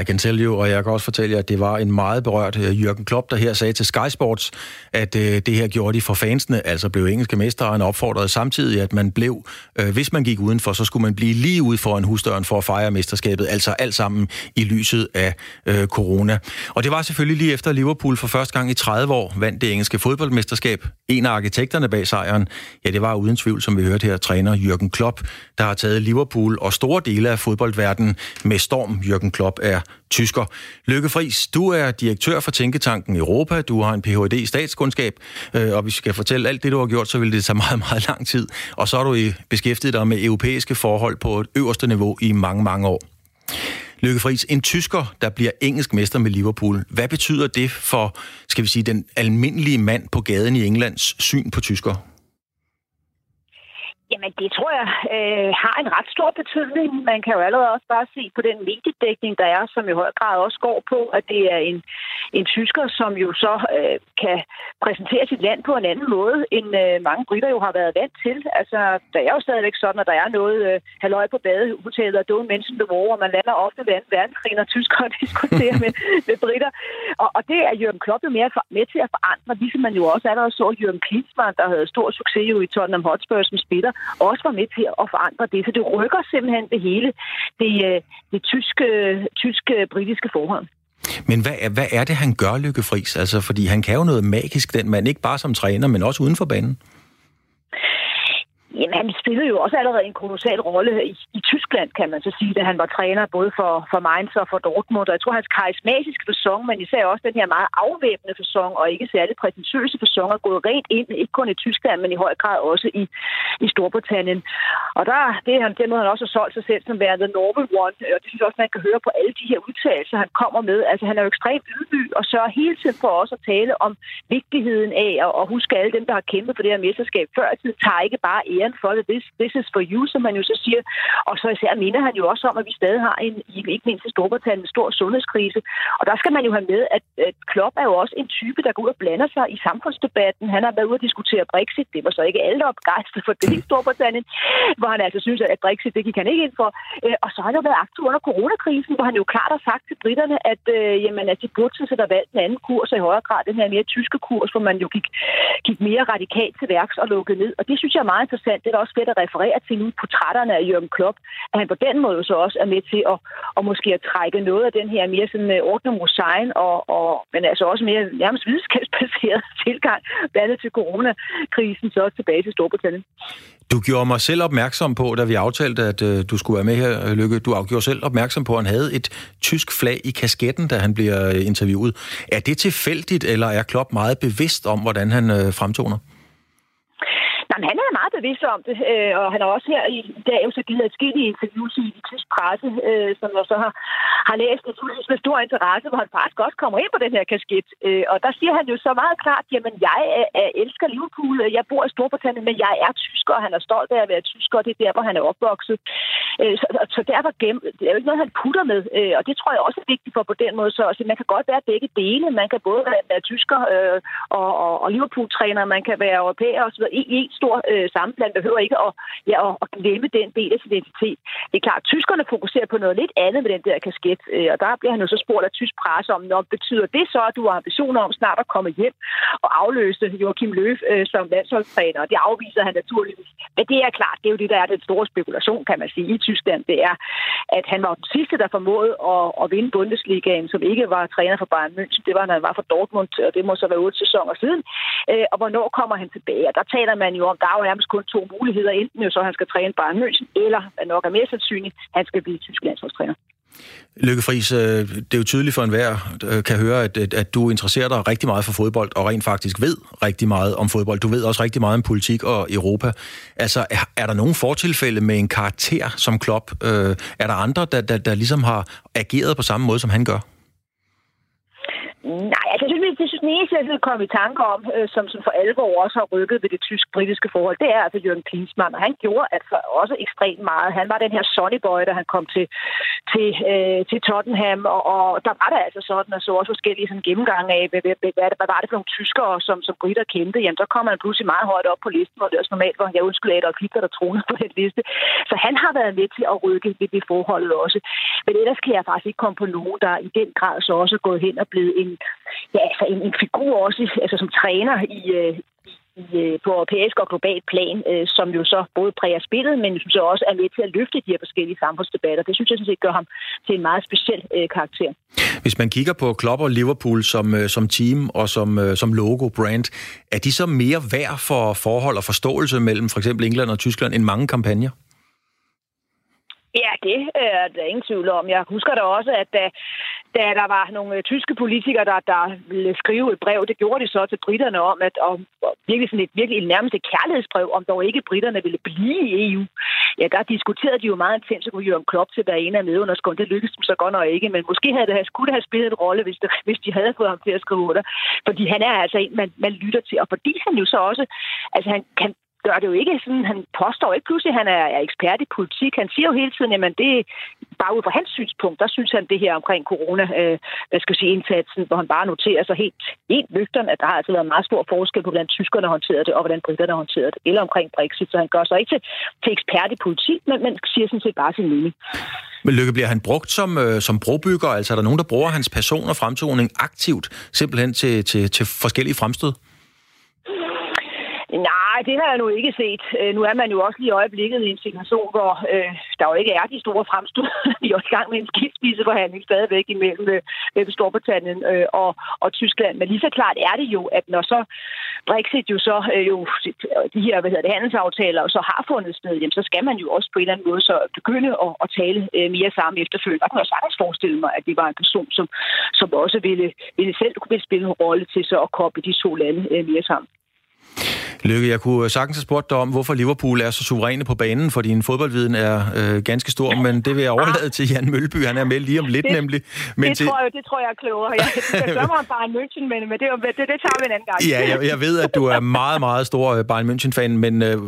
I can tell you, og jeg kan også fortælle jer, at det var en meget berørt øh, Jørgen Klopp, der her sagde til Sky Sports, at øh, det her gjorde de for fansene, altså blev engelske mestre, og han opfordrede samtidig, at man blev, øh, hvis man gik udenfor, så skulle man blive lige ude foran husdøren for at fejre mesterskabet, altså alt sammen i lyset af corona. Og det var selvfølgelig lige efter Liverpool for første gang i 30 år vandt det engelske fodboldmesterskab. En af arkitekterne bag sejren, ja, det var uden tvivl, som vi hørte her, træner Jørgen Klopp, der har taget Liverpool og store dele af fodboldverdenen med storm. Jørgen Klopp er tysker. Lykke Friis, du er direktør for Tænketanken Europa, du har en Ph.D. i statskundskab, øh, og hvis vi skal fortælle alt det, du har gjort, så vil det tage meget, (laughs) meget lang tid. Og så har du beskæftiget dig med europæiske forhold på et øverste niveau i mange, mange år. Lykke Friis, en tysker, der bliver engelsk mester med Liverpool. Hvad betyder det for, skal vi sige, den almindelige mand på gaden i Englands syn på tysker? Jamen, det tror jeg øh, har en ret stor betydning. Man kan jo allerede også bare se på den mediedækning, der er, som i høj grad også går på, at det er en, en tysker, som jo så øh, kan præsentere sit land på en anden måde, end øh, mange britter jo har været vant til. Altså, der er jo stadigvæk sådan, at der er noget øh, halvøj på badehotellet og don't mention the war, og man lander ofte ved anden verdenskrig, når tyskere (laughs) diskuterer med, med britter. Og, og det er Jørgen Klopp jo mere for, med til at forandre, ligesom man jo også allerede så Jørgen Klinsmann, der havde stor succes jo i Tottenham Hotspur som spiller, også var med til at forandre det. Så det rykker simpelthen det hele, det, øh, det tyske, tyske-britiske forhold. Men hvad, hvad er det, han gør, Lykke Friis? Altså, fordi han kan jo noget magisk, den mand, ikke bare som træner, men også uden for banen. Jamen, han spillede jo også allerede en kolossal rolle i, i Tyskland, kan man så sige, da han var træner både for, for Mainz og for Dortmund. Og jeg tror, hans karismatiske fasong, men især også den her meget afvæbnende fasong og ikke særlig prætentiøse fasong, er gået rent ind, ikke kun i Tyskland, men i høj grad også i, i Storbritannien. Og der, det er han, den måde, han også har solgt sig selv som værende the normal one, og det synes jeg også, man kan høre på alle de her udtalelser, han kommer med. Altså, han er jo ekstremt ydmyg og sørger hele tiden for os at tale om vigtigheden af at, huske alle dem, der har kæmpet for det her mesterskab før i tiden, tager ikke bare æren for det. This, this is for you, som man jo så siger. Og så især minder han jo også om, at vi stadig har en, ikke mindst i Storbritannien, en stor sundhedskrise. Og der skal man jo have med, at, at Klopp er jo også en type, der går ud og blander sig i samfundsdebatten. Han har været ude og diskutere Brexit. Det var så ikke alle, der for det i Storbritannien, hvor han altså synes, at Brexit, det gik han ikke ind for. Øh, og så har han jo været aktiv under coronakrisen, hvor han jo klart har sagt til britterne, at, øh, jamen, at de burde sådan set have valgt en anden kurs, og i højere grad den her mere tyske kurs, hvor man jo gik, gik mere radikalt til værks og lukkede ned. Og det synes jeg er meget interessant. Det er også fedt at referere til nu portrætterne af Jørgen Klopp, at han på den måde så også er med til at, at måske at trække noget af den her mere sådan uh, ordne mosain, og, og, men altså også mere nærmest videnskabsbaseret (laughs) tilgang, blandt andet til coronakrisen, så også tilbage til Storbritannien. Du gjorde mig selv opmærksom på, da vi aftalte, at uh, du skulle være med her, Lykke. Du gjorde selv opmærksom på, at han havde et tysk flag i kasketten, da han bliver øh, interviewet. Er det tilfældigt, eller er Klopp meget bevidst om, hvordan han uh, fremtoner? Jamen, han er meget bevidst om det, øh, og han har også her i dag jo så givet et skidt i interviews i tysk presse, øh, som jeg så har, har læst naturligvis med stor interesse, hvor han faktisk også kommer ind på den her kasket. Øh, og der siger han jo så meget klart, jamen jeg øh, øh elsker Liverpool, øh, jeg bor i Storbritannien, men jeg er tysker, og han er stolt af at være tysker, og det er der, hvor han er opvokset. Øh, så, så derfor gem, det er jo ikke noget, han putter med, øh, og det tror jeg også er vigtigt for på den måde. Så altså, man kan godt være begge dele. Man kan både være, være tysker øh, og, og, og Liverpool-træner, man kan være europæer osv. i en stor øh, sammenbland behøver ikke at, ja, at, at glemme den del af sin identitet. Det er klart, at tyskerne fokuserer på noget lidt andet med den der kasket, øh, og der bliver han jo så spurgt af tysk presse om, når betyder det så, at du har ambitioner om snart at komme hjem og afløse Joachim Löw øh, som landsholdstræner, og det afviser han naturligvis. Men det er klart, det er jo det, der er den store spekulation, kan man sige, i Tyskland, det er, at han var den sidste, der formåede at, at vinde Bundesligaen, som ikke var træner for Bayern München. Det var, når han var for Dortmund, og det må så være otte sæsoner siden. Øh, og hvornår kommer han tilbage? Og der taler man jo om, der er jo nærmest kun to muligheder. Enten jo så, han skal træne Bayern München, eller, hvad nok er mere sandsynligt, han skal blive tysk landsholdstræner. Lykke Friis, øh, det er jo tydeligt for enhver, øh, kan høre, at, at du interesserer dig rigtig meget for fodbold, og rent faktisk ved rigtig meget om fodbold. Du ved også rigtig meget om politik og Europa. Altså, er, er der nogen fortilfælde med en karakter som Klopp? Øh, er der andre, der, der, der ligesom har ageret på samme måde, som han gør? Nej, altså, jeg synes, det synes, den eneste, jeg komme i tanke om, øh, som, som for alvor også har rykket ved det tysk-britiske forhold, det er altså Jørgen Klinsmann, og han gjorde altså også ekstremt meget. Han var den her Sonny Boy, da han kom til, til, øh, til Tottenham, og, og der var der altså sådan, og så også forskellige sådan, gennemgange af, hvad, hvad, hvad, hvad, var det for nogle tyskere, som, som britter kendte, jamen så kom han pludselig meget højt op på listen, hvor det også normalt var, jeg undskylder Adolf Hitler, der tronede på den liste. Så han har været med til at rykke ved det forholdet også. Men ellers kan jeg faktisk ikke komme på nogen, der i den grad så også er gået hen og blevet en, ja, altså en, en figur også, altså som træner i, øh, i, øh, på europæisk og global plan, øh, som jo så både præger spillet, men som så også er med til at løfte de her forskellige samfundsdebatter. Det synes jeg sådan set gør ham til en meget speciel øh, karakter. Hvis man kigger på Klopp og Liverpool som, øh, som team og som, øh, som logo, brand, er de så mere værd for forhold og forståelse mellem for eksempel England og Tyskland end mange kampagner? Ja, det øh, er der ingen tvivl om. Jeg husker da også, at da, da der var nogle øh, tyske politikere, der, der ville skrive et brev, det gjorde de så til britterne om, at om, virkelig sådan et virkelig nærmest et kærlighedsbrev, om dog ikke britterne ville blive i EU. Ja, der diskuterede de jo meget intens, at kunne Jørgen Klopp til hver ene af medunderskunden. Det lykkedes dem så godt nok ikke, men måske havde det, skulle det have spillet en rolle, hvis, det, hvis de havde fået ham til at skrive under. Fordi han er altså en, man, man lytter til, og fordi han jo så også, altså han kan gør det jo ikke sådan, han påstår ikke pludselig, at han er, ekspert i politik. Han siger jo hele tiden, at det bare ud fra hans synspunkt, der synes han det her omkring corona, øh, hvad skal jeg sige, indsatsen, hvor han bare noterer sig helt, helt nøgteren, at der har altså været meget stor forskel på, hvordan tyskerne håndterede det, og hvordan britterne håndterede det, eller omkring Brexit. Så han gør sig ikke til, til ekspert i politik, men, men siger sådan set bare sin mening. Men Lykke, bliver han brugt som, øh, som brobygger? Altså er der nogen, der bruger hans person og fremtoning aktivt, simpelthen til, til, til forskellige fremstød? Nej, det har jeg nu ikke set. Øh, nu er man jo også lige i øjeblikket i en situation, hvor øh, der jo ikke er de store fremstød. (laughs) Vi er også i gang med en skidspiseforhandling stadigvæk imellem øh, Storbritannien øh, og, og Tyskland. Men lige så klart er det jo, at når så Brexit jo så øh, jo de her hvad hedder det, handelsaftaler så har fundet sted, jamen, så skal man jo også på en eller anden måde så begynde at, at tale øh, mere sammen efterfølgende. Og kunne jeg sagtens forestille mig, at det var en person, som, som også ville, ville selv kunne spille en rolle til så at koble de to lande øh, mere sammen. Lykke, jeg kunne sagtens have spurgt dig om, hvorfor Liverpool er så suveræne på banen, for din fodboldviden er øh, ganske stor, men det vil jeg overlade til Jan Mølby. Han er med lige om lidt det, nemlig. Men det, til... tror jeg, det tror jeg er klogere. Jeg, jeg drømmer om Bayern München, men, men det, det, det tager vi en anden gang. Ja, jeg, jeg ved, at du er meget, meget stor øh, Bayern München-fan, men øh,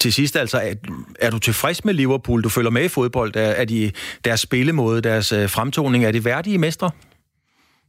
til sidst altså, er, er du tilfreds med Liverpool? Du følger med i fodbold. Er, er de, deres spillemåde, deres øh, fremtoning, er det værdige mestre?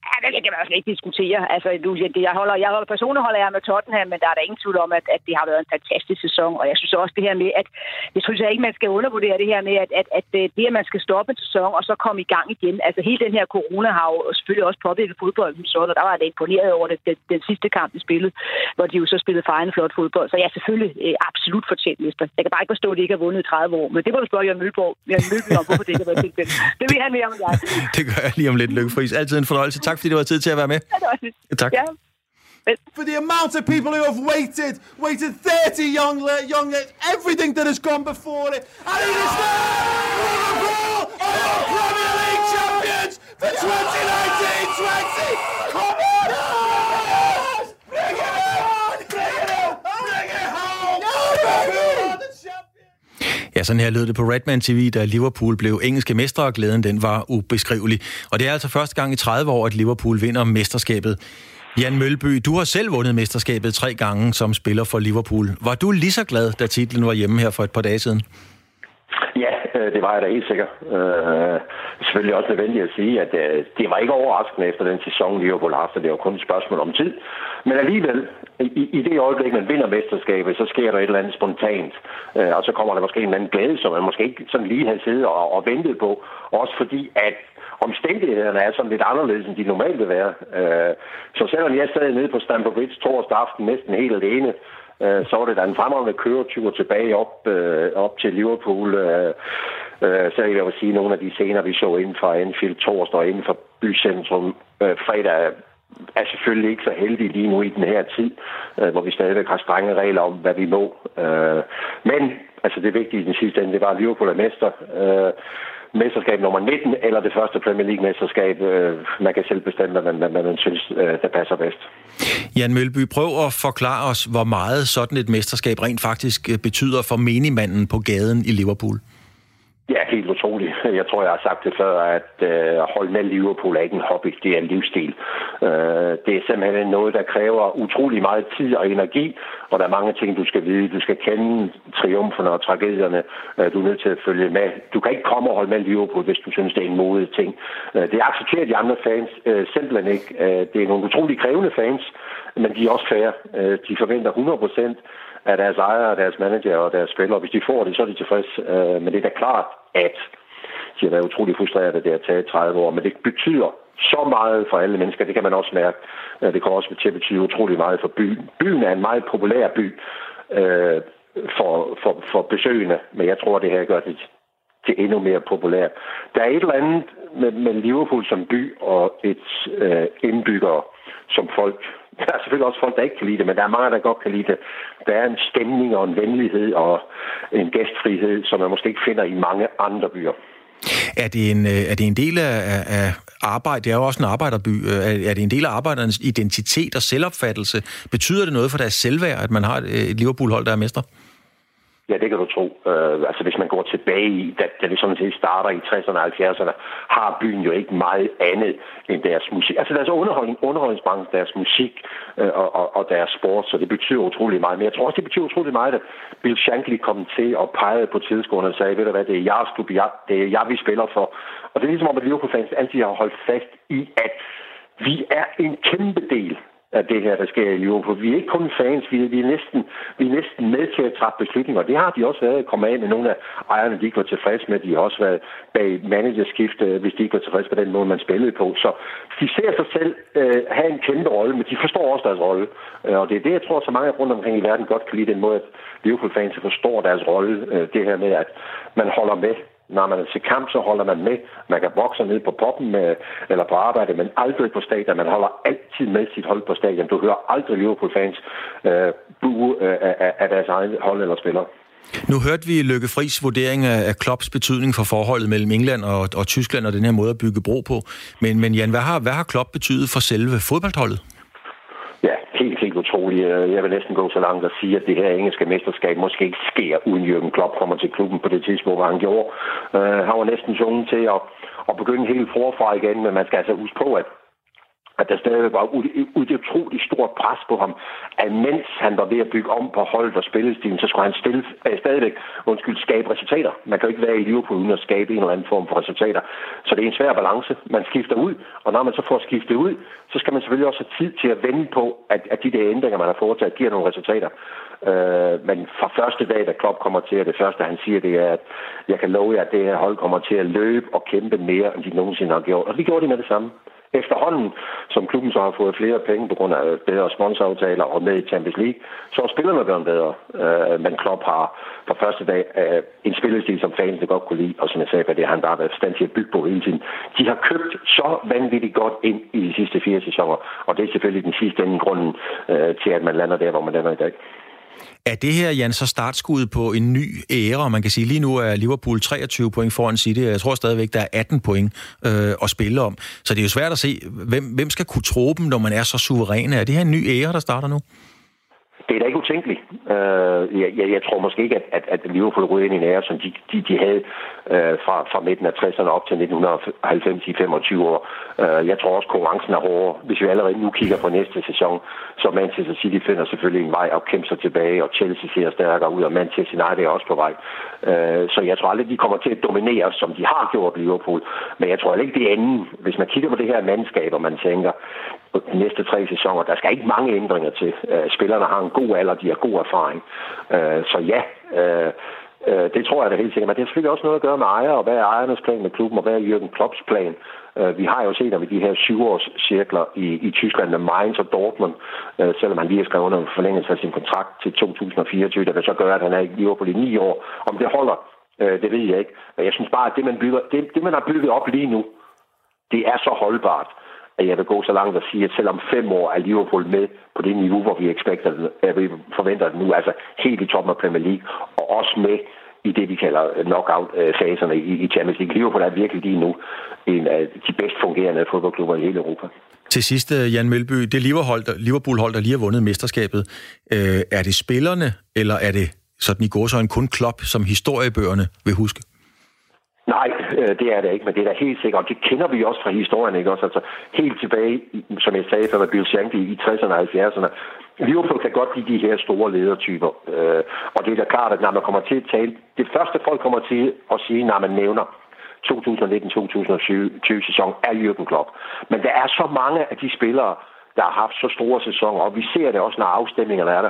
Ja, det kan man også ikke diskutere. Altså, du, jeg, holder, jeg holder, personligt holder jeg med Tottenham, men der er der ingen tvivl om, at, at det har været en fantastisk sæson. Og jeg synes også det her med, at jeg synes jeg ikke, man skal undervurdere det her med, at, at, at øh, det, at man skal stoppe en sæson og så komme i gang igen. Altså hele den her corona har jo selvfølgelig også påvirket fodbolden så, og der var det imponeret over det, den, den sidste kamp, de spillede, hvor de jo så spillede fejrende flot fodbold. Så jeg er selvfølgelig øh, absolut fortjent mister. Jeg kan bare ikke forstå, at de ikke har vundet i 30 år, men det må du spørge Jørgen Mølborg. Jørgen Mølborg om, hvorfor det ikke har været tilfældet. Det vil han mere om jeg. (laughs) det gør jeg lige om lidt, Lykkefris. Altid en fornøjelse. Tak fordi du har tid til at være med. Tak. Ja. For the amount of people who have waited, waited 30 young, young, everything that has gone before it. And it is Liverpool are Premier League champions for 2019-20. Come on! Ja, sådan her lød det på Redman TV, da Liverpool blev engelske mestre, og glæden den var ubeskrivelig. Og det er altså første gang i 30 år, at Liverpool vinder mesterskabet. Jan Mølby, du har selv vundet mesterskabet tre gange som spiller for Liverpool. Var du lige så glad, da titlen var hjemme her for et par dage siden? Ja, øh, det var jeg da helt sikker. Øh, selvfølgelig også nødvendigt at sige, at øh, det var ikke overraskende efter den sæson, Liverpool har haft, det var kun et spørgsmål om tid. Men alligevel, i, i det øjeblik, man vinder mesterskabet, så sker der et eller andet spontant. Øh, og så kommer der måske en eller anden glæde, som man måske ikke sådan lige havde siddet og, og ventet på. Også fordi, at omstændighederne er sådan lidt anderledes, end de normalt vil være. Øh, så selvom jeg sad nede på Stamford Bridge torsdag aften næsten helt alene, øh, så var det da en fremragende køretur tilbage op, øh, op til Liverpool. Øh, øh, så jeg vil sige, at nogle af de scener, vi så inden for Anfield torsdag og inden for bycentrum øh, fredag, er selvfølgelig ikke så heldige lige nu i den her tid, øh, hvor vi stadigvæk har strenge regler om, hvad vi må. Øh, men altså det vigtige i den sidste ende, det var, at Liverpool er mester. Øh, mesterskab nummer 19, eller det første Premier League-mesterskab. Øh, man kan selv bestemme, hvad man, hvad man synes, øh, der passer bedst. Jan Mølby, prøv at forklare os, hvor meget sådan et mesterskab rent faktisk øh, betyder for menigmanden på gaden i Liverpool. Ja, helt utroligt. Jeg tror, jeg har sagt det før, at øh, holde med Liverpool er ikke en hobby, det er en livsstil. Øh, det er simpelthen noget, der kræver utrolig meget tid og energi, og der er mange ting, du skal vide. Du skal kende triumferne og tragedierne. Øh, du er nødt til at følge med. Du kan ikke komme og holde med Liverpool, hvis du synes, det er en modig ting. Øh, det accepterer de andre fans øh, simpelthen ikke. Øh, det er nogle utrolig krævende fans, men de er også færre. Øh, de forventer 100 procent af deres ejere, deres manager og deres spillere. Hvis de får det, så er de tilfredse. Øh, men det er da klart, at de har været utrolig frustrerede, at det har taget 30 år. Men det betyder så meget for alle mennesker, det kan man også mærke. Øh, det kommer også til at betyde utrolig meget for byen. Byen er en meget populær by øh, for, for, for besøgende, men jeg tror, det her gør det til endnu mere populært. Der er et eller andet med, med Liverpool som by og et øh, indbyggere som folk der er selvfølgelig også folk, der ikke kan lide det, men der er mange, der godt kan lide det. Der er en stemning og en venlighed og en gæstfrihed, som man måske ikke finder i mange andre byer. Er det en, øh, er det en del af, af arbejde? Det er jo også en arbejderby. Øh, er det en del af arbejdernes identitet og selvopfattelse? Betyder det noget for deres selvværd, at man har et Liverpool-hold, der er mester? Ja, det kan du tro. Uh, altså, hvis man går tilbage i, da, da det sådan set starter i 60'erne og 70'erne, har byen jo ikke meget andet end deres musik. Altså deres underholdning, underholdningsbranche, deres musik uh, og, og, og deres sport, så det betyder utrolig meget. Men jeg tror også, det betyder utrolig meget, at Bill Shankly kom til og pegede på tilskuerne og sagde, ved du hvad, det er jeres klub, jeg, det er jeg, vi spiller for. Og det er ligesom om, at Liverpool-fans altid har holdt fast i, at vi er en kæmpe del af det her, der sker i Liverpool. Vi er ikke kun fans, vi er, vi er, næsten, vi er næsten med til at træffe beslutninger. Det har de også været komme af med nogle af ejerne, de ikke var tilfredse med. De har også været bag managerskift, hvis de ikke var tilfredse med den måde, man spillede på. Så de ser sig selv øh, have en kæmpe rolle, men de forstår også deres rolle. Øh, og det er det, jeg tror, så mange rundt omkring i verden godt kan lide den måde, at Liverpool-fans forstår deres rolle. Øh, det her med, at man holder med når man er til kamp, så holder man med. Man kan bokse ned på poppen med, eller på arbejde, men aldrig på stadion. Man holder altid med sit hold på stadion. Du hører aldrig Liverpool-fans øh, bue øh, af, af deres egen hold eller spillere. Nu hørte vi Lykke Fris vurdering af Klopps betydning for forholdet mellem England og, og Tyskland og den her måde at bygge bro på. Men, men Jan, hvad har, hvad har Klopp betydet for selve fodboldholdet? Ja. Øh, jeg vil næsten gå så langt og sige, at det her engelske mesterskab måske ikke sker, uden Jürgen Klopp kommer til klubben på det tidspunkt, hvor han gjorde. Uh, han var næsten tvunget til at, at begynde helt forfra igen, men man skal altså huske på, at at der stadig var et utroligt stort pres på ham, at mens han var ved at bygge om på holdet og spillestilen, så skulle han stille, øh, stadigvæk undskyld, skabe resultater. Man kan jo ikke være i Liverpool uden at skabe en eller anden form for resultater. Så det er en svær balance. Man skifter ud, og når man så får skiftet ud, så skal man selvfølgelig også have tid til at vende på, at, at de der ændringer, man har foretaget, giver nogle resultater. Øh, men fra første dag, da Klopp kommer til, at det første, han siger, det er, at jeg kan love jer, at det her hold kommer til at løbe og kæmpe mere, end de nogensinde har gjort. Og det gjorde de med det samme efterhånden, som klubben så har fået flere penge på grund af bedre sponsoraftaler og med i Champions League, så er spillerne blevet bedre. Øh, men Klopp har fra første dag øh, en spillestil, som fansene godt kunne lide, og som jeg sagde, det har han bare været stand til at bygge på hele tiden. De har købt så vanvittigt godt ind i de sidste fire sæsoner, og det er selvfølgelig den sidste ende grunden øh, til, at man lander der, hvor man lander i dag. Er det her, Jan, så startskuddet på en ny ære? Man kan sige, lige nu er Liverpool 23 point foran City. Jeg tror stadigvæk, der er 18 point øh, at spille om. Så det er jo svært at se, hvem, hvem skal kunne tro dem, når man er så suveræn. Er det her en ny ære, der starter nu? Det er da ikke utænkeligt. Øh, jeg, jeg, jeg tror måske ikke, at, at, at Liverpool ryger ind i en ære, som de, de, de havde øh, fra, fra midten af 60'erne op til 1990 i 25 år. Øh, jeg tror også, konkurrencen er hårdere. Hvis vi allerede nu kigger på næste sæson, så Manchester City finder selvfølgelig en vej og kæmper sig tilbage, og Chelsea ser stærkere ud, og Manchester United er også på vej. Øh, så jeg tror aldrig, de kommer til at dominere, som de har gjort Liverpool. Men jeg tror heller ikke, det er. Hvis man kigger på det her mandskab, og man tænker, de næste tre sæsoner. Der skal ikke mange ændringer til. Øh, spillerne har en god alder, de har god erfaring. Uh, så ja, uh, Øh, det tror jeg da helt sikkert. Men det har selvfølgelig også noget at gøre med ejer, og hvad er ejernes plan med klubben, og hvad er Jürgen Klopps plan? Øh, vi har jo set ham i de her syvårscirkler i, i Tyskland med Mainz og Dortmund, øh, selvom han lige har skrevet under en forlængelse af sin kontrakt til 2024, der vil så gøre, at han er i Liverpool i ni år. Om det holder, øh, det ved jeg ikke. Men jeg synes bare, at det, man, bygger, det, det, man har bygget op lige nu, det er så holdbart, at jeg vil gå så langt at sige, at selvom fem år er Liverpool med på det niveau, hvor vi, expecter, at vi forventer det nu, altså helt i toppen af Premier League, og også med i det, vi kalder knockout-faserne i Champions League. Liverpool er virkelig lige nu en af de bedst fungerende fodboldklubber i hele Europa. Til sidst, øh, Jan Mølby, det Liverpool-hold, der lige har vundet mesterskabet, øh, er det spillerne, eller er det sådan i går så en kun klop, som historiebøgerne vil huske? Nej, øh, det er det ikke, men det er da helt sikkert, og det kender vi også fra historien, ikke også? Altså, helt tilbage, som jeg sagde før med Bill Shankly i 60'erne og 70'erne, Liverpool kan godt blive de her store ledertyper, øh, og det er da klart, at når man kommer til at tale, det første folk kommer til at sige, når man nævner 2019-2020 sæson, er Jürgen Klopp. Men der er så mange af de spillere, der har haft så store sæsoner, og vi ser det også, når afstemningerne er der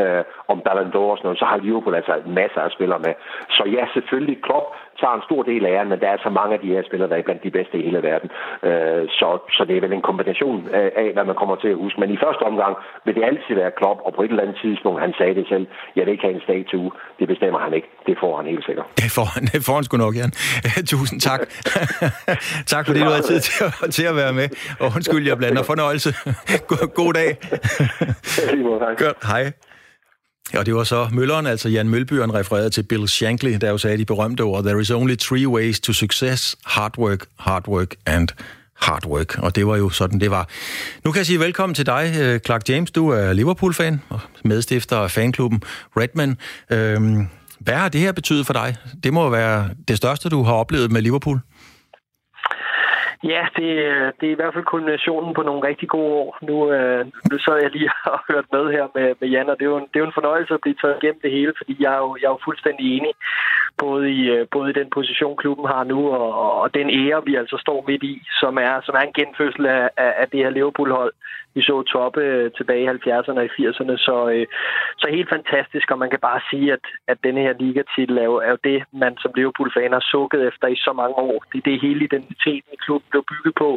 øh, om Ballon d'Or og sådan noget, så har Liverpool altså masser af spillere med. Så ja, selvfølgelig, Klopp tager en stor del af æren, men der er så mange af de her spillere, der er blandt de bedste i hele verden. Øh, så, så det er vel en kombination af, hvad man kommer til at huske. Men i første omgang vil det altid være Klopp, og på et eller andet tidspunkt, han sagde det selv, jeg vil ikke have en statue. Det bestemmer han ikke. Det får han helt sikkert. Det får han, det får han sgu nok, Jan. (laughs) Tusind tak. (laughs) tak fordi du havde tid til at, til at være med. Og undskyld, jeg blander. Fornøjelse. (laughs) God, god dag. Godt. Hej. Og det var så Mølleren, altså Jan Mølbyen, refererede til Bill Shankly, der jo sagde de berømte ord, There is only three ways to success, hard work, hard work and hard work. Og det var jo sådan, det var. Nu kan jeg sige velkommen til dig, øh, Clark James. Du er Liverpool-fan og medstifter af fanklubben Redman. Øhm, hvad har det her betydet for dig? Det må være det største, du har oplevet med Liverpool. Ja, det, øh, det er i hvert fald kulminationen på nogle rigtig gode år. Nu, øh, nu sad jeg lige (laughs) og hørt med her med, med Jan, og det er, jo en, det er jo en fornøjelse at blive taget igennem det hele, fordi jeg er jo, jeg er jo fuldstændig enig, både i, øh, både i den position, klubben har nu, og, og den ære, vi altså står midt i, som er, som er en genfødsel af, af det her Liverpool-hold. Vi så toppe øh, tilbage i 70'erne og i 80'erne, så, øh, så helt fantastisk, og man kan bare sige, at, at denne her ligatitel er jo, er jo det, man som Liverpool-fan har sukket efter i så mange år. Det er det hele identiteten i klubben blev bygget på.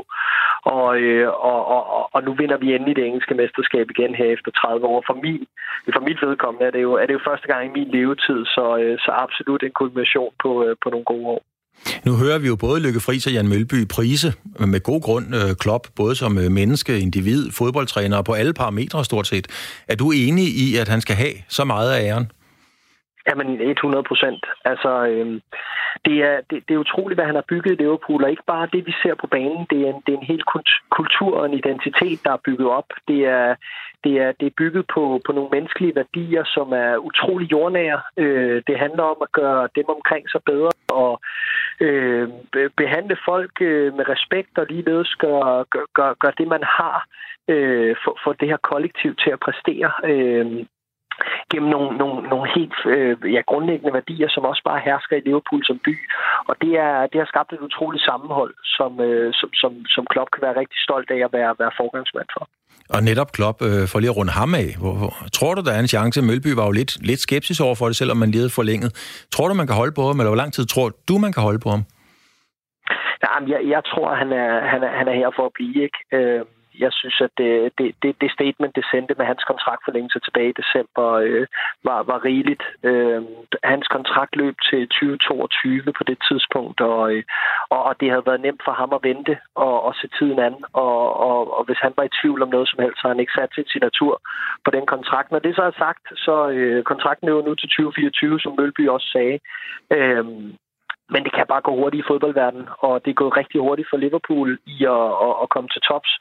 Øh, og, og, og, og nu vinder vi endelig det engelske mesterskab igen her efter 30 år. For, min, for mit vedkommende er det, jo, er det jo første gang i min levetid, så, så absolut en kulmination på, på nogle gode år. Nu hører vi jo både Lykke Friis og Jan Mølby prise øh, med god grund øh, Klopp, både som øh, menneske, individ, fodboldtræner og på alle parametre stort set. Er du enig i, at han skal have så meget af æren? Jamen, 100 procent. Altså, øhm, det, er, det, det er utroligt, hvad han har bygget i Liverpool, og ikke bare det, vi ser på banen. Det er en, det er en hel kultur og en identitet, der er bygget op. Det er, det er, det er bygget på, på nogle menneskelige værdier, som er utrolig jordnære. Øh, det handler om at gøre dem omkring sig bedre og øh, behandle folk øh, med respekt og ligeledes gøre gør, gør, gør det, man har øh, for, for det her kollektiv til at præstere. Øh, gennem nogle, nogle, nogle helt øh, ja, grundlæggende værdier, som også bare hersker i Liverpool som by. Og det, er, det har skabt et utroligt sammenhold, som, øh, som, som, som Klopp kan være rigtig stolt af at være, være forgangsmand for. Og netop Klopp, øh, for lige at runde ham af, hvor, hvor, tror du, der er en chance? Mølby var jo lidt, lidt skeptisk over for det, selvom man lige havde forlænget. Tror du, man kan holde på ham, eller hvor lang tid tror du, man kan holde på ham? Jamen, jeg, jeg tror, han er, han, er, han er her for at blive. Ikke? Øh, jeg synes, at det, det, det, det statement, det sendte med hans kontraktforlængelse tilbage i december, øh, var, var rigeligt. Øh, hans kontrakt løb til 2022 på det tidspunkt, og, øh, og det havde været nemt for ham at vente og, og se tiden an. Og, og, og hvis han var i tvivl om noget som helst, så har han ikke sat sin signatur på den kontrakt. Når det så er sagt, så øh, kontrakten er jo nu til 2024, som Mølby også sagde. Øh, men det kan bare gå hurtigt i fodboldverdenen, og det er gået rigtig hurtigt for Liverpool i at, at, at komme til tops,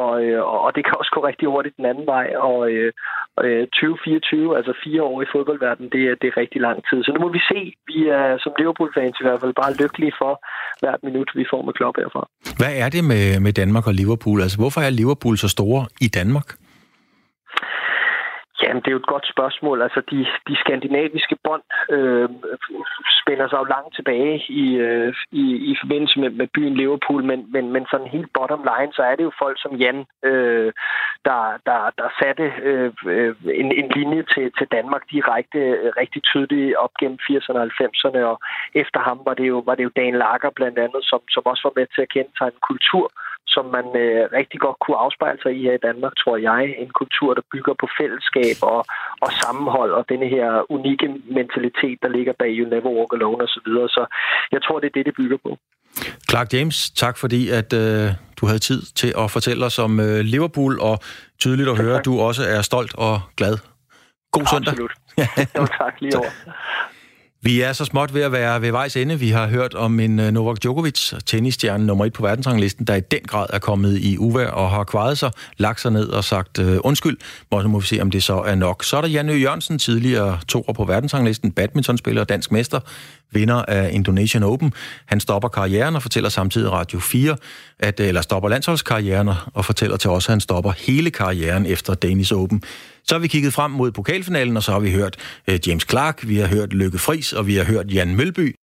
og, øh, og det kan (laughs) også gå rigtig hurtigt den anden vej, og øh, og øh, 2024, altså fire år i fodboldverdenen, det, er, det er rigtig lang tid. Så nu må vi se, vi er som Liverpool-fans i hvert fald bare lykkelige for hvert minut, vi får med Klopp herfra. Hvad er det med, med Danmark og Liverpool? Altså, hvorfor er Liverpool så store i Danmark? Jamen, det er jo et godt spørgsmål. Altså, de, de skandinaviske bånd øh, spænder sig jo langt tilbage i, øh, i, i forbindelse med, med byen Liverpool, men, men, men sådan helt bottom line, så er det jo folk som Jan, øh, der, der, der satte øh, øh en, en linje til, til Danmark direkte øh, rigtig tydeligt op gennem 80'erne og 90'erne, og efter ham var det jo, var det jo Dan Lager blandt andet, som, som også var med til at kendetegne kultur, som man øh, rigtig godt kunne afspejle sig i her i Danmark, tror jeg. En kultur, der bygger på fællesskab og, og sammenhold og denne her unikke mentalitet, der ligger bag You Never Walk Alone osv. Så, videre. så jeg tror, det er det, det bygger på. Clark James, tak fordi at øh, du havde tid til at fortælle os om øh, Liverpool, og tydeligt at høre, at du også er stolt og glad. God søndag. Absolut. (laughs) jo, tak lige over. Vi er så småt ved at være ved vejs ende. Vi har hørt om en øh, Novak Djokovic, tennisstjerne nummer et på verdensranglisten, der i den grad er kommet i uvær og har kvaret sig, lagt sig ned og sagt øh, undskyld. Og nu må vi se, om det så er nok. Så er der Jan Ø. Jørgensen, tidligere toer på verdensranglisten, badmintonspiller og dansk mester, vinder af Indonesian Open. Han stopper karrieren og fortæller samtidig Radio 4, at, eller stopper landsholdskarrieren og fortæller til os, at han stopper hele karrieren efter Danish Open. Så har vi kigget frem mod pokalfinalen, og så har vi hørt øh, James Clark, vi har hørt Lykke Fris, og vi har hørt Jan Mølby.